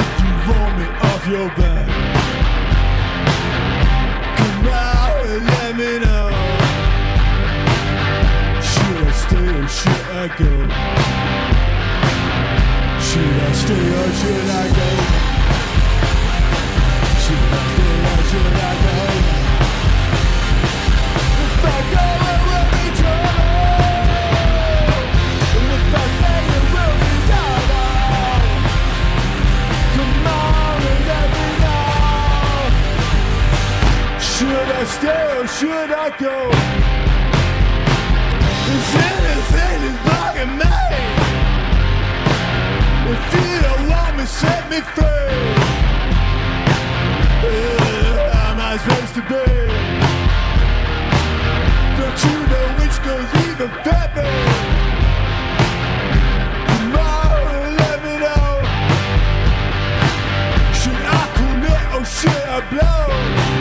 Speaker 2: If you want me off your back, come out and let me know. Should I stay or should I go? Should I stay or should I go? Should I stay or should I go? If I go, it will be trouble. Should I stay or should I go? Is anything is bugging me? If you don't want me, set me free. Where am I supposed to be? Don't you know which goes even better? On, let me know. Should I cool it or should I blow?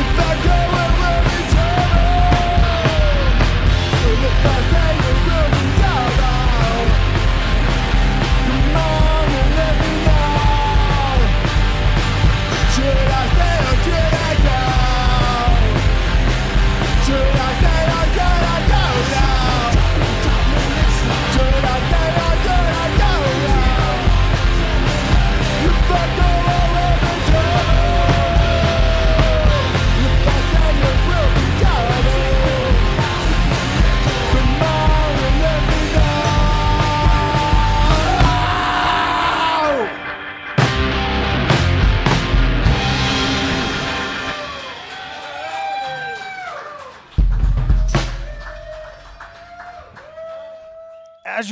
Speaker 2: If I go,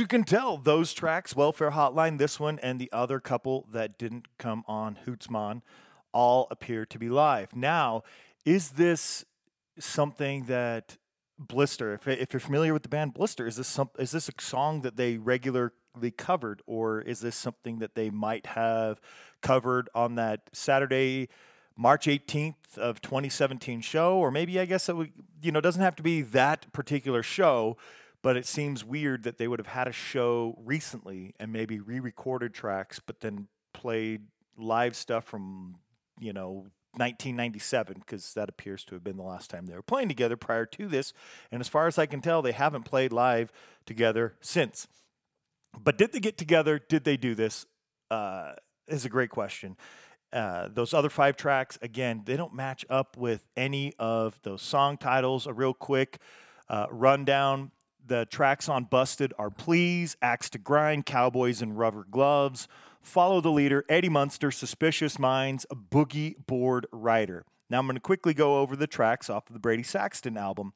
Speaker 1: can tell, those tracks, Welfare Hotline, this one, and the other couple that didn't come on Hootsman, all appear to be live. Now, is this something that Blister, if, if you're familiar with the band Blister, is this some, is this a song that they regularly covered, or is this something that they might have covered on that Saturday, March 18th of 2017 show, or maybe I guess it would, you know, doesn't have to be that particular show, but it seems weird that they would have had a show recently and maybe re-recorded tracks, but then played live stuff from you know 1997 because that appears to have been the last time they were playing together prior to this. And as far as I can tell, they haven't played live together since. But did they get together? Did they do this? Uh, is a great question. Uh, those other five tracks, again, they don't match up with any of those song titles. A real quick uh, rundown. The tracks on Busted are Please, Axe to Grind, Cowboys and Rubber Gloves, Follow the Leader, Eddie Munster, Suspicious Minds, Boogie Board Rider. Now I'm going to quickly go over the tracks off of the Brady Saxton album.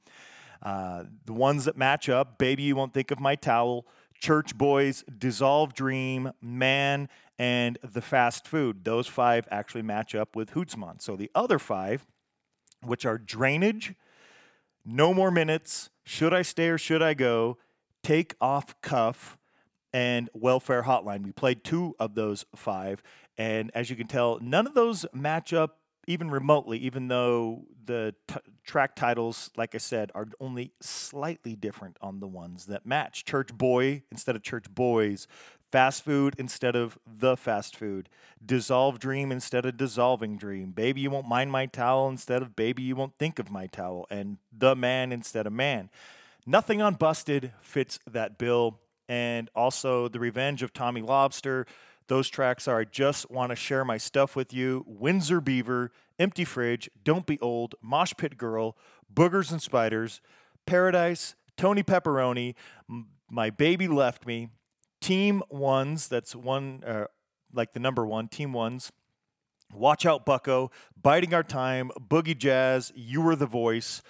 Speaker 1: Uh, the ones that match up Baby You Won't Think of My Towel, Church Boys, Dissolve Dream, Man, and The Fast Food. Those five actually match up with Hootsman. So the other five, which are Drainage, No More Minutes, Should I Stay or Should I Go, Take Off Cuff, and Welfare Hotline. We played two of those five. And as you can tell, none of those match up even remotely, even though the t- track titles, like I said, are only slightly different on the ones that match. Church Boy instead of Church Boys, Fast Food instead of The Fast Food, Dissolve Dream instead of Dissolving Dream, Baby You Won't Mind My Towel instead of Baby You Won't Think of My Towel, and The Man instead of Man. Nothing on Busted fits that bill. And also The Revenge of Tommy Lobster. Those tracks are I Just Want to Share My Stuff with You, Windsor Beaver, Empty Fridge, Don't Be Old, Mosh Pit Girl, Boogers and Spiders, Paradise, Tony Pepperoni, My Baby Left Me, Team Ones, that's one, uh, like the number one, Team Ones, Watch Out Bucko, Biding Our Time, Boogie Jazz, You Were the Voice.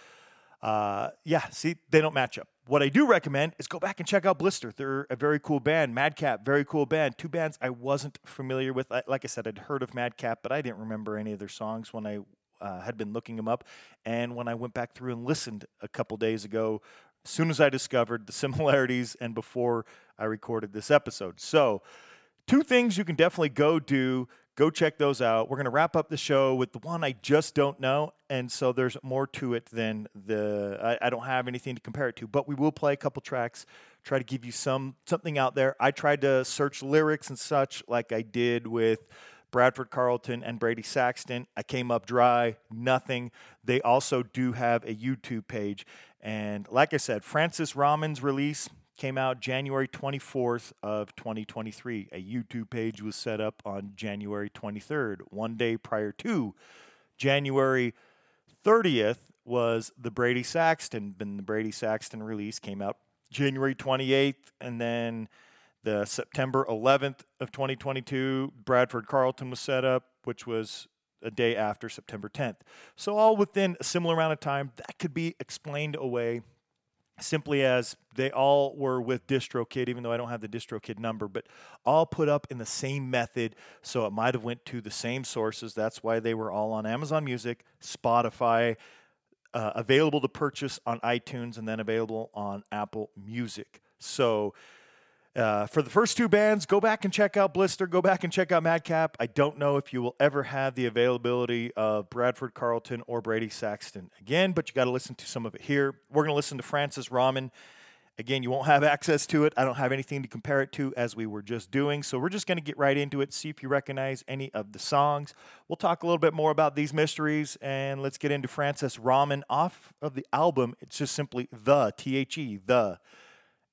Speaker 1: Uh, yeah, see, they don't match up. What I do recommend is go back and check out Blister. They're a very cool band. Madcap, very cool band. Two bands I wasn't familiar with. I, like I said, I'd heard of Madcap, but I didn't remember any of their songs when I uh, had been looking them up. And when I went back through and listened a couple days ago, as soon as I discovered the similarities and before I recorded this episode. So, two things you can definitely go do. Go check those out. We're going to wrap up the show with the one I just don't know. And so there's more to it than the, I, I don't have anything to compare it to, but we will play a couple tracks, try to give you some, something out there. I tried to search lyrics and such like I did with Bradford Carlton and Brady Saxton. I came up dry, nothing. They also do have a YouTube page. And like I said, Francis Raman's release, came out January 24th of 2023. A YouTube page was set up on January 23rd, one day prior to January 30th was the Brady Saxton. And the Brady Saxton release came out January 28th, and then the September 11th of 2022, Bradford Carlton was set up, which was a day after September 10th. So all within a similar amount of time, that could be explained away simply as they all were with DistroKid, even though I don't have the DistroKid number, but all put up in the same method. So it might have went to the same sources. That's why they were all on Amazon Music, Spotify, uh, available to purchase on iTunes, and then available on Apple Music. So uh, for the first two bands, go back and check out Blister. Go back and check out Madcap. I don't know if you will ever have the availability of Bradford Carlton or Brady Saxton again, but you got to listen to some of it here. We're going to listen to Francis Raman. Again, you won't have access to it. I don't have anything to compare it to as we were just doing. So we're just going to get right into it, see if you recognize any of the songs. We'll talk a little bit more about these mysteries and let's get into Francis Raman off of the album. It's just simply The, T H E, The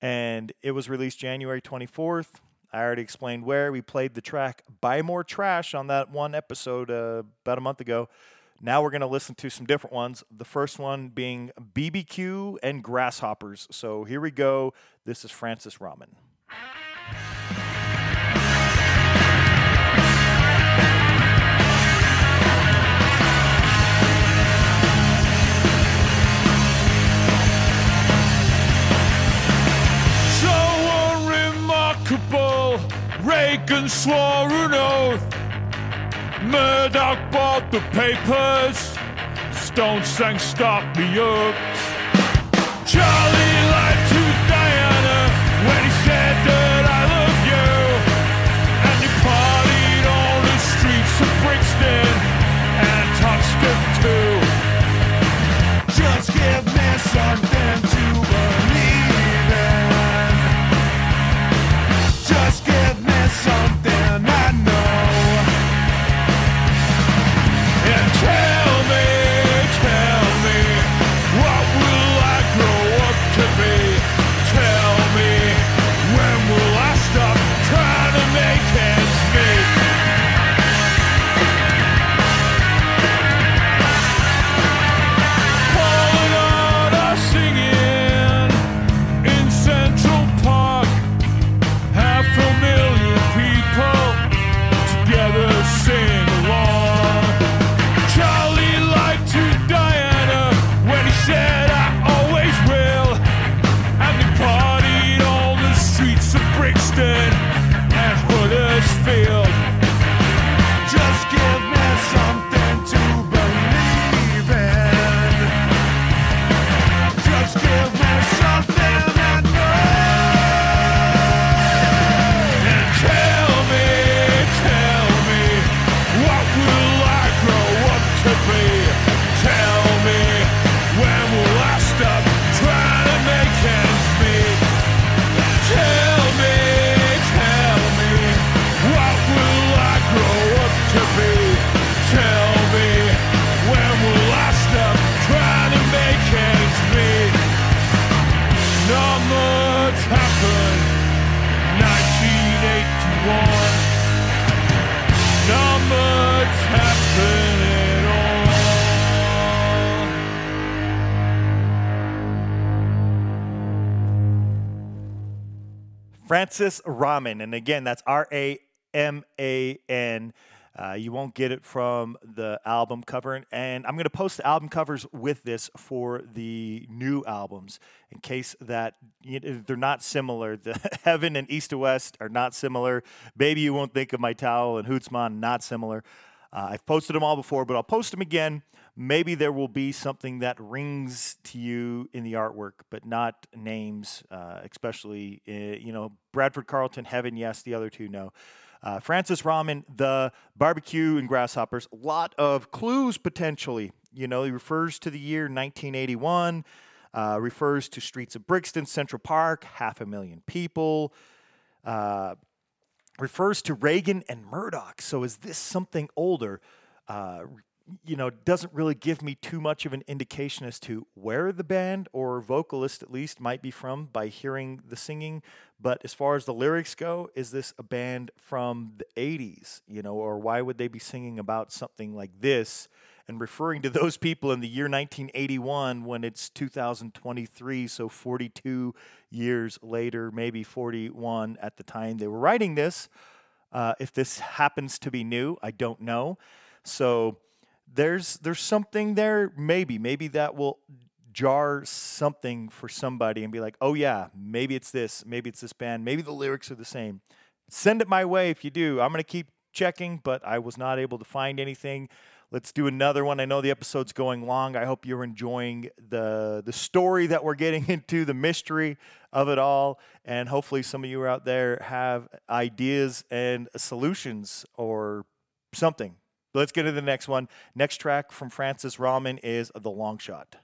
Speaker 1: and it was released January 24th. I already explained where. We played the track Buy More Trash on that one episode uh, about a month ago. Now we're going to listen to some different ones. The first one being BBQ and Grasshoppers. So here we go. This is Francis Raman.
Speaker 6: Reagan swore an oath. Murdoch bought the papers. Stone sang Stop Me Up. Charlie lied
Speaker 1: Francis Raman. And again, that's R A M A N. Uh, you won't get it from the album cover. And I'm going to post the album covers with this for the new albums in case that you know, they're not similar. The Heaven and East to West are not similar. Baby, you won't think of my towel and Hootsman, not similar. Uh, I've posted them all before, but I'll post them again. Maybe there will be something that rings to you in the artwork, but not names, uh, especially, uh, you know, Bradford Carlton, Heaven, yes, the other two, no. Uh, Francis Raman, the barbecue and grasshoppers, a lot of clues potentially. You know, he refers to the year 1981, uh, refers to streets of Brixton, Central Park, half a million people, uh, refers to Reagan and Murdoch. So is this something older? You know, doesn't really give me too much of an indication as to where the band or vocalist at least might be from by hearing the singing. But as far as the lyrics go, is this a band from the 80s? You know, or why would they be singing about something like this and referring to those people in the year 1981 when it's 2023, so 42 years later, maybe 41 at the time they were writing this? Uh, if this happens to be new, I don't know. So there's there's something there maybe maybe that will jar something for somebody and be like oh yeah maybe it's this maybe it's this band maybe the lyrics are the same. Send it my way if you do. I'm going to keep checking but i was not able to find anything. Let's do another one. I know the episode's going long. I hope you're enjoying the the story that we're getting into the mystery of it all and hopefully some of you out there have ideas and solutions or something Let's get to the next one. Next track from Francis Raman is The Long Shot.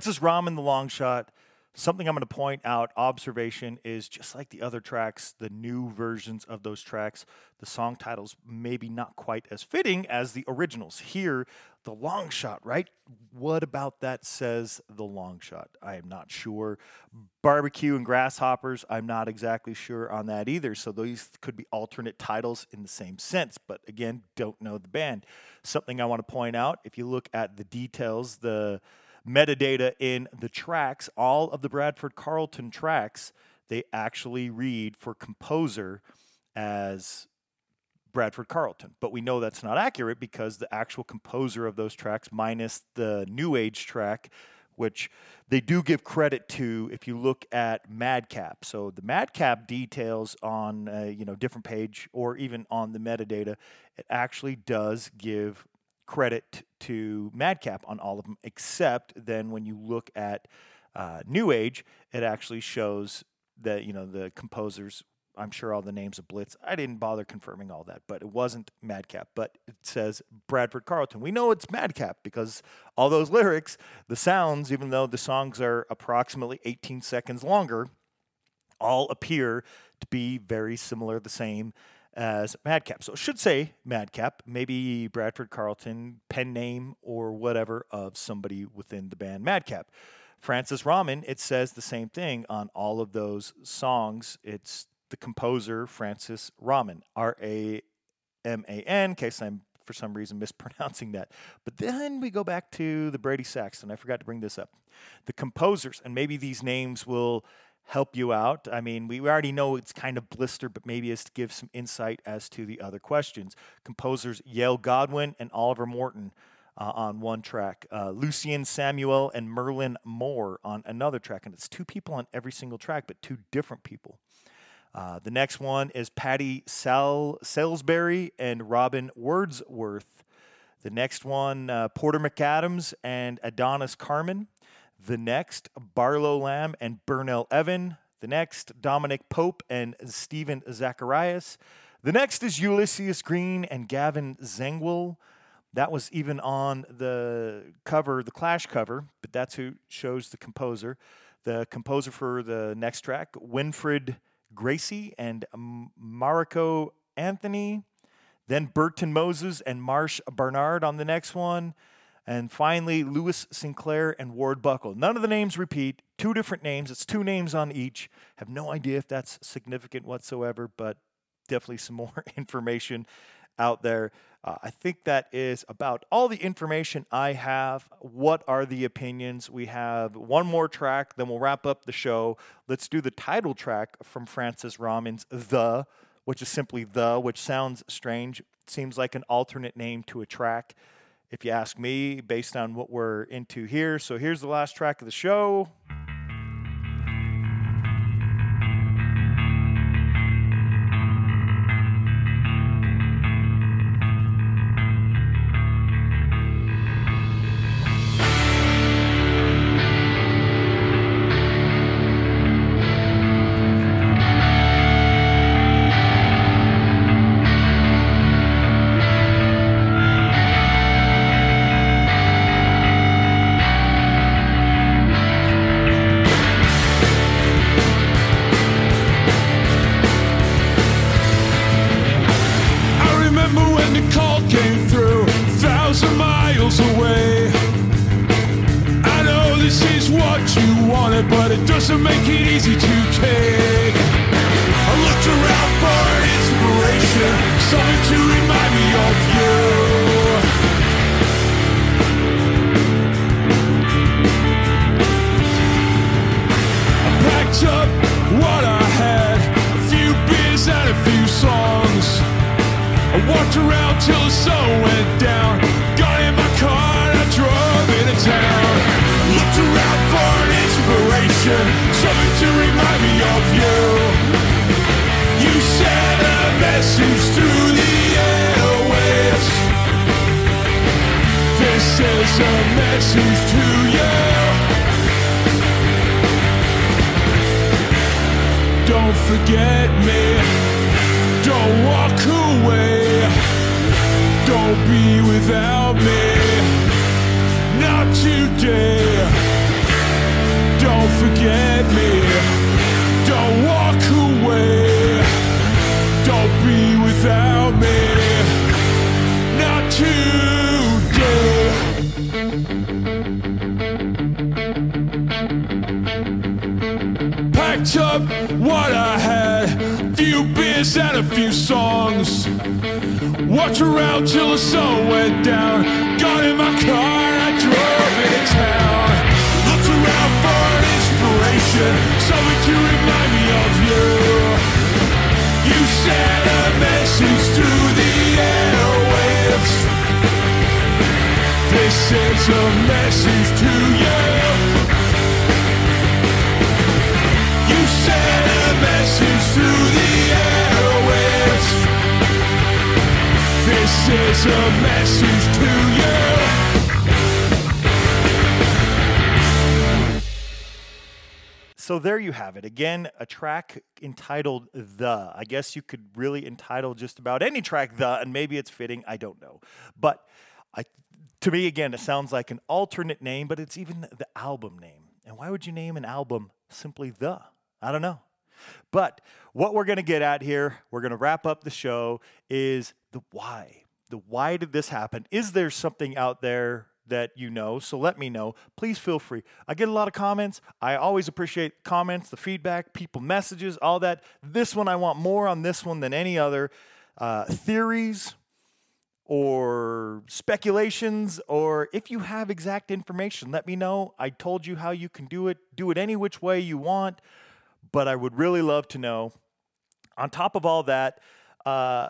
Speaker 1: Francis Raman, the long shot. Something I'm going to point out, observation is just like the other tracks, the new versions of those tracks, the song titles maybe not quite as fitting as the originals. Here, the long shot, right? What about that says the long shot? I am not sure. Barbecue and grasshoppers, I'm not exactly sure on that either. So these could be alternate titles in the same sense, but again, don't know the band. Something I want to point out if you look at the details, the metadata in the tracks, all of the Bradford Carlton tracks, they actually read for composer as Bradford Carlton. But we know that's not accurate because the actual composer of those tracks, minus the New Age track, which they do give credit to if you look at Madcap. So the Madcap details on a, you know different page or even on the metadata, it actually does give credit to Madcap on all of them, except then when you look at uh, New Age, it actually shows that you know the composers. I'm sure all the names of Blitz. I didn't bother confirming all that, but it wasn't Madcap. But it says Bradford Carlton. We know it's Madcap because all those lyrics, the sounds, even though the songs are approximately 18 seconds longer, all appear to be very similar, the same as Madcap. So it should say Madcap, maybe Bradford Carlton, pen name or whatever of somebody within the band Madcap. Francis Raman, it says the same thing on all of those songs. It's the composer, Francis Raman, R A M A N, in case I'm for some reason mispronouncing that. But then we go back to the Brady Saxton. I forgot to bring this up. The composers, and maybe these names will help you out. I mean, we already know it's kind of blister, but maybe it's to give some insight as to the other questions. Composers Yale Godwin and Oliver Morton uh, on one track, uh, Lucien Samuel and Merlin Moore on another track. And it's two people on every single track, but two different people. Uh, the next one is Patty Sal- Salisbury and Robin Wordsworth. The next one, uh, Porter McAdams and Adonis Carmen. The next, Barlow Lamb and Burnell Evan. The next, Dominic Pope and Stephen Zacharias. The next is Ulysses Green and Gavin Zengwell. That was even on the cover, the Clash cover, but that's who shows the composer. The composer for the next track, Winfred Gracie and Mariko Anthony. Then Burton Moses and Marsh Barnard on the next one. And finally, Lewis Sinclair and Ward Buckle. None of the names repeat, two different names. It's two names on each. Have no idea if that's significant whatsoever, but definitely some more information out there. Uh, I think that is about all the information I have. What are the opinions? We have one more track, then we'll wrap up the show. Let's do the title track from Francis Raman's The, which is simply The, which sounds strange. Seems like an alternate name to a track if you ask me, based on what we're into here. So here's the last track of the show. Track entitled The. I guess you could really entitle just about any track The, and maybe it's fitting. I don't know. But I, to me, again, it sounds like an alternate name, but it's even the album name. And why would you name an album simply The? I don't know. But what we're going to get at here, we're going to wrap up the show, is the why. The why did this happen? Is there something out there that you know? So let me know. Please feel free. I get a lot of comments. I always appreciate comments, the feedback, people messages, all that. This one, I want more on this one than any other. Uh, theories, or speculations, or if you have exact information, let me know. I told you how you can do it. Do it any which way you want, but I would really love to know. On top of all that, uh,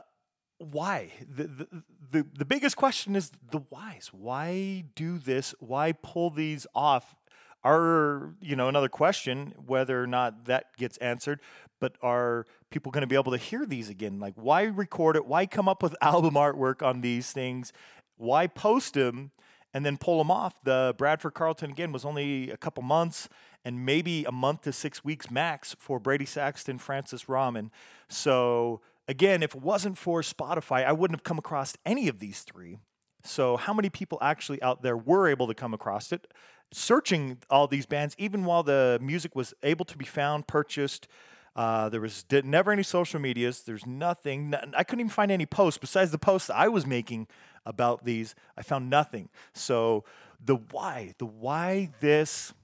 Speaker 1: why? The, the, the, the biggest question is the whys. Why do this? Why pull these off? Are, you know, another question whether or not that gets answered, but are people going to be able to hear these again? Like, why record it? Why come up with album artwork on these things? Why post them and then pull them off? The Bradford Carlton, again, was only a couple months and maybe a month to six weeks max for Brady Saxton, Francis Raman. So, again, if it wasn't for Spotify, I wouldn't have come across any of these three. So, how many people actually out there were able to come across it? Searching all these bands, even while the music was able to be found, purchased, uh, there was did, never any social medias. There's nothing. n- I couldn't even find any posts besides the posts I was making about these. I found nothing. So the why, the why this,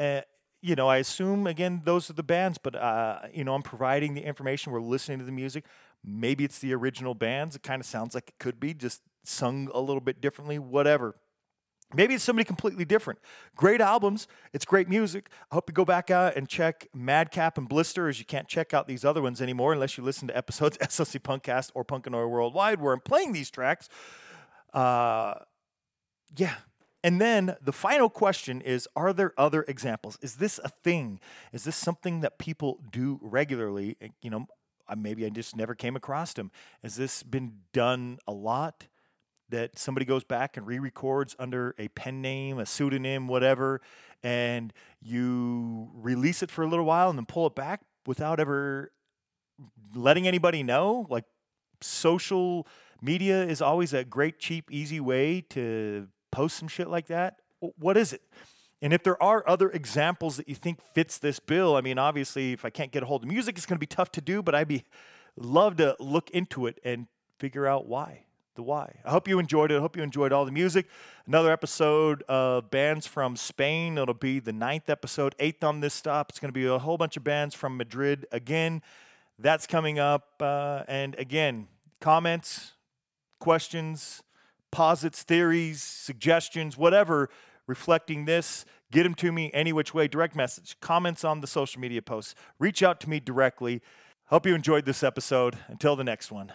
Speaker 1: uh, you know, I assume again those are the bands, but uh, you know, I'm providing the information. We're listening to the music. Maybe it's the original bands. It kind of sounds like it could be just sung a little bit differently. Whatever. Maybe it's somebody completely different. Great albums. It's great music. I hope you go back out and check Madcap and Blister, as you can't check out these other ones anymore unless you listen to episodes SLC Punkcast or Punkanoid Worldwide, where I'm playing these tracks. Uh, yeah. And then the final question is Are there other examples? Is this a thing? Is this something that people do regularly? Uh, You know, maybe I just never came across them. Has this been done a lot? that somebody goes back and re-records under a pen name, a pseudonym, whatever, and you release it for a little while and then pull it back without ever letting anybody know. Like social media is always a great, cheap, easy way to post some shit like that. What is it? And if there are other examples that you think fits this bill, I mean, obviously, if I can't get a hold of music, it's going to be tough to do. But I'd be love to look into it and figure out why the why. I hope you enjoyed it. I hope you enjoyed all the music. Another episode of bands from Spain. It'll be the ninth episode, eighth on this stop. It's going to be a whole bunch of bands from Madrid again. That's coming up. Uh, and again, comments, questions, posits, theories, suggestions, whatever reflecting this, get them to me any which way. Direct message, comments on the social media posts. Reach out to me directly. Hope you enjoyed this episode. Until the next one.